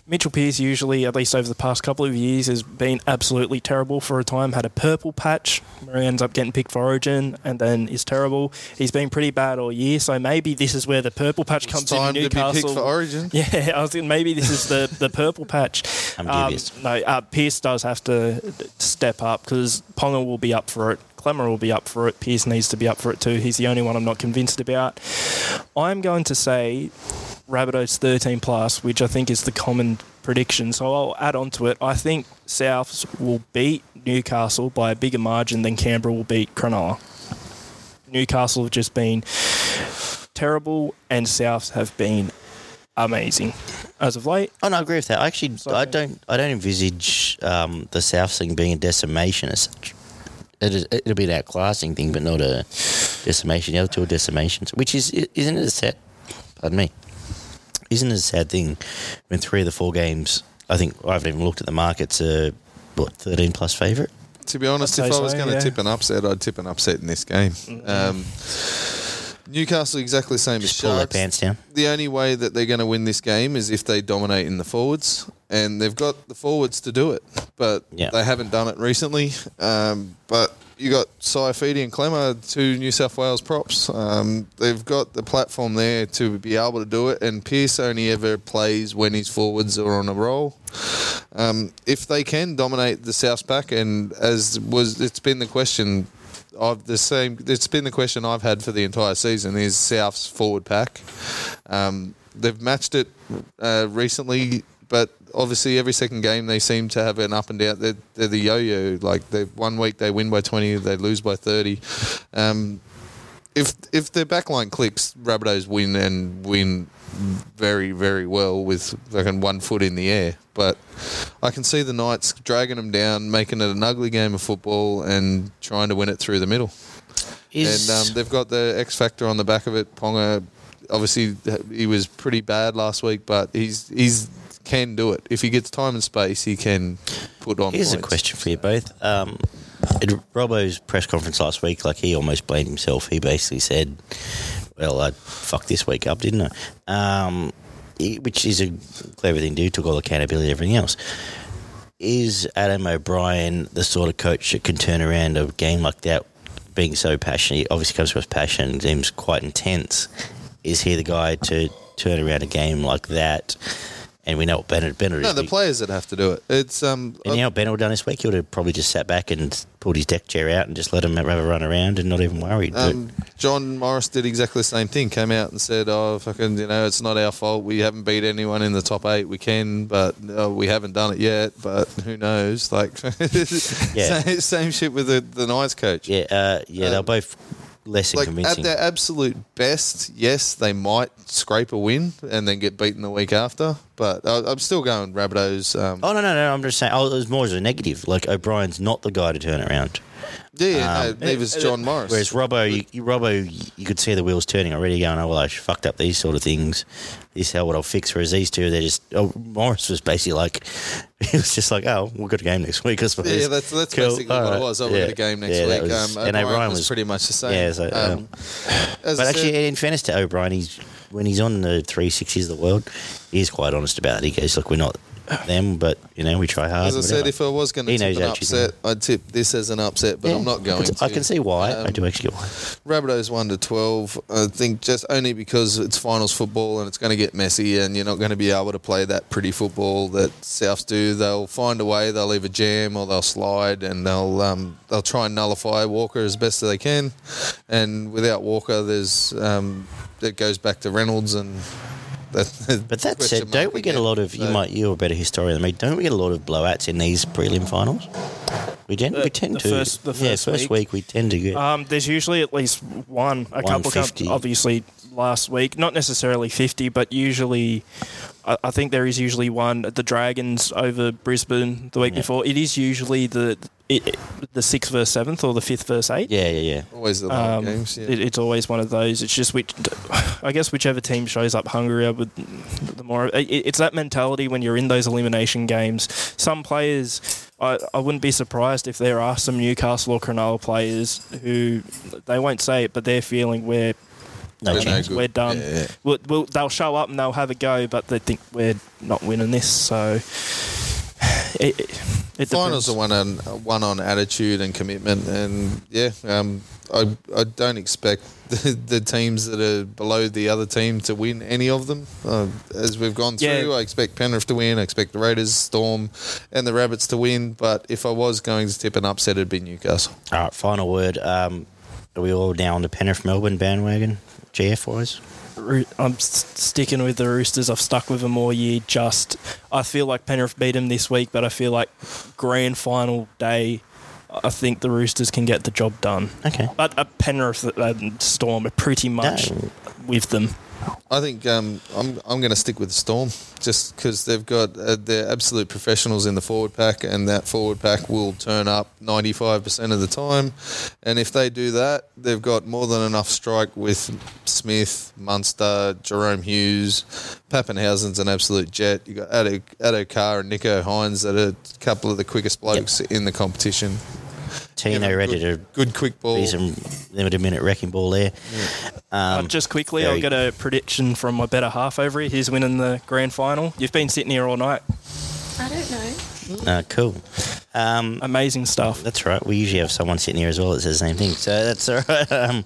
Mitchell Pearce usually, at least over the past couple of years, has been absolutely terrible for a time. Had a purple patch where he ends up getting picked for Origin and then is terrible. He's been pretty bad all year, so maybe this is where the purple patch It's comes time in to be picked for Origin. Yeah, I was thinking maybe this is the, the purple patch. I'm Um, dubious. no, uh, Pearce does have to step up because Ponga will be up for it. Klemmer will be up for it. Pearce needs to be up for it too. He's the only one I'm not convinced about. I'm going to say Rabbitohs 13 plus, which I think is the common prediction. So I'll add on to it. I think Souths will beat Newcastle by a bigger margin than Canberra will beat Cronulla. Newcastle have just been terrible, and Souths have been amazing as of late. Oh no, I agree with that. I actually, So- I don't, I don't envisage um, the South thing being a decimation as such. It is, it'll be that classing thing, but not a decimation. The other two are decimations, which is, isn't it a sad? Pardon me. Isn't it a sad thing when three of the four games? I think I haven't even looked at the markets. Uh, what thirteen plus favourite? To be honest, if I was so, going to yeah. tip an upset, I'd tip an upset in this game. Um, Newcastle exactly the same as Just pull their Sharks. pants down. The only way that they're going to win this game is if they dominate in the forwards, and they've got the forwards to do it, but Yeah. they haven't done it recently. Um, but you got Saifiti and Klemmer, two New South Wales props. Um, they've got the platform there to be able to do it, and Pearce only ever plays when his forwards are on a roll. Um, if they can dominate the South pack, and as was, it's been the question. I've the same. It's been the question I've had for the entire season: is South's forward pack. Um, they've matched it uh, recently, but obviously every second game they seem to have an up and down. They're, they're the yo-yo. Like they one week they win by twenty, they lose by thirty. Um, if if their backline clicks, Rabbitohs win and win very very well with fucking one foot in the air. But I can see the Knights dragging them down, making it an ugly game of football, and trying to win it through the middle. Is And um, they've got the X factor on the back of it. Ponga, obviously, he was pretty bad last week, but he's he's can do it if he gets time and space. He can put on. Here's a question for you both. Um, at Robbo's press conference last week, like he almost blamed himself. He basically said, "Well, I fucked this week up, didn't I?" Um, which is a clever thing to do. Took all accountability, everything else. Is Adam O'Brien the sort of coach that can turn around a game like that, being so passionate? He obviously comes with passion, seems quite intense. Is he the guy to turn around a game like that? And we know what Bennett Bennett No, is. the He- players that have to do it. It's um. and you know what Ben would done this week? He would have probably just sat back and pulled his deck chair out and just let him have a run around and not even worried. Um, John Morris did exactly the same thing. Came out and said, "Oh, fucking, you know, it's not our fault. We haven't beat anyone in the top eight. We can, but uh, we haven't done it yet. But who knows? Like, Yeah. same, same shit with the, the Knights coach. yeah, uh, yeah, they're Um, both less Like at their absolute best, yes, they might scrape a win and then get beaten the week after. But I, I'm still going Rabbitohs. Um, oh no, no, no! I'm just saying. Oh, it was more as a negative. Like O'Brien's not the guy to turn around. Yeah, yeah, um, no, neither's John Morris. Whereas Robbo, you, you, Robbo, you could see the wheels turning already, going, "Oh well, I fucked up these sort of things. This is how what I'll fix." Whereas these two, they're just. Oh, Morris was basically like, he was just like, "Oh, we've got a game next week." I suppose. Yeah, that's that's Cool, basically what alright. it was. I've Yeah, got a game next yeah, week. was- um, and O'Brien O'Brien was, was pretty much the same. Yeah, so, um, as But actually, said- in fairness to O'Brien, he's when he's on the three sixties of the world, he's quite honest about it. He goes, "Look, we're not them, but you know, we try hard." As I whatever." said, if I was going to tip an upset, I'd tip this as an upset, but Yeah, I'm not I going can- to. I can see why. I Um, do actually get why. Rabbitohs 1 to 12. I think just only because it's finals football and it's going to get messy and you're not going to be able to play that pretty football that Souths do. They'll find a way, they'll either jam or they'll slide and they'll um, they'll try and nullify Walker as best as they can. And without Walker, there's um, it goes back to Reynolds and. That, But that question said, don't we get a lot of? You might you're a better historian than me. Don't we get a lot of blowouts in these prelim finals? We tend, The- we tend the to. first- the yeah, first first week. week we tend to get. Um, there's usually at least one, a couple, 150. obviously last week, not necessarily 50, but usually I, I think there is usually one the Dragons over Brisbane the week Yeah. before. It is usually the it, it- the sixth versus seventh or the fifth versus eighth. Yeah, yeah, yeah. Always the late Um, games. Yeah. it, it's always one of those. It's just which, I guess, whichever team shows up hungrier, with the more. It, it's that mentality when you're in those elimination games. Some players, I, I wouldn't be surprised if there are some Newcastle or Cronulla players who they won't say it, but they're feeling we're No We're chance. good. we're done. Yeah, yeah. We'll, we'll, they'll show up and they'll have a go, but they think we're not winning this. So it, it, it Finals are one on one on attitude and commitment, and yeah, um, I I don't expect the, the teams that are below the other team to win any of them. Uh, as we've gone Yeah. through, I expect Penrith to win. I expect the Raiders, Storm, and the Rabbits to win. But if I was going to tip an upset, it'd be Newcastle. All right, final word. Um, are we all now on the Penrith Melbourne bandwagon, GF wise? I'm sticking with the Roosters. I've stuck with them all year. Just I feel like Penrith beat them this week, but I feel like grand final day, I think the Roosters can get the job done. Okay. But uh, Penrith and Storm are pretty much No. with them. I think um, I'm I'm going to stick with the Storm just because they've got uh, they're absolute professionals in the forward pack, and that forward pack will turn up 95% of the time. And if they do that, they've got more than enough strike with Smith, Munster, Jahrome Hughes, Papenhuyzen's an absolute jet. You got Addo, Addo Carr and Nicho Hynes that are a couple of the quickest blokes in the competition. Tino You know, ready good, to good quick ball. be some limited minute wrecking ball there. Uh, Um, just quickly, very- I'll get a prediction from my better half over here. He's winning the grand final. You've been sitting here all night. I don't know. uh, cool. Um, Amazing stuff. that's right. We usually have someone sitting here as well that says the same thing. So that's all right. Um,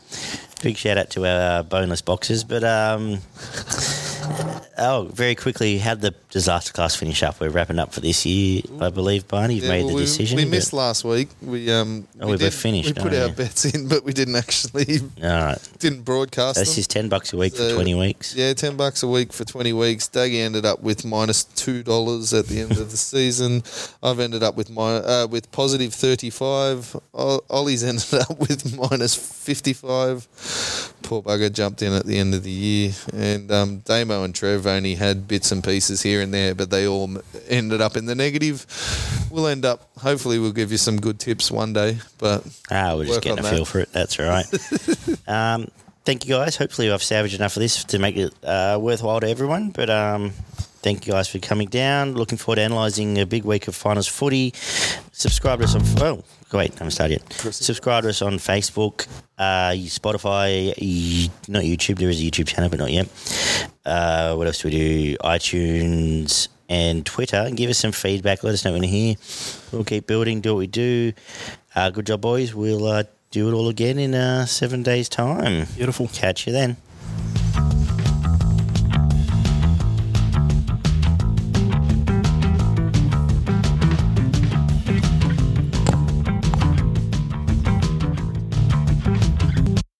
big shout out to our boneless boxes. But um, oh, very quickly, how did the disaster class finish up? We're wrapping up for this year, I believe. Barney, you've Yeah, made well, the we- decision. We missed last week. We um. Oh, we both finished, We put oh, our yeah. bets in, but we didn't actually All right. didn't broadcast This them. is ten bucks a week for twenty weeks. Yeah, ten bucks a week for twenty weeks. Daggy ended up with minus two dollars at the end of the season. I've ended up with my uh, with positive thirty five. Ollie's ended up with minus fifty five. Poor bugger jumped in at the end of the year, and um, Damo and Trev only had bits and pieces here and there, but they all ended up in the negative. We'll end up. Hopefully, we'll give you some good tips one day. But Ah, we're just getting a that. feel for it. That's all right. um, thank you guys. Hopefully, I've salvaged enough of this to make it uh, worthwhile to everyone. But um, thank you guys for coming down. Looking forward to analysing a big week of finals footy. Subscribe to us on. Oh, wait, I haven't started yet. Subscribe to us on Facebook, uh, Spotify, not YouTube. There is a YouTube channel, but not yet. Uh, what else do we do? iTunes and Twitter. And give us some feedback. Let us know when you're here. We'll keep building, do what we do. Uh, good job, boys. We'll uh, do it all again in uh, seven days' time. Beautiful. Catch you then.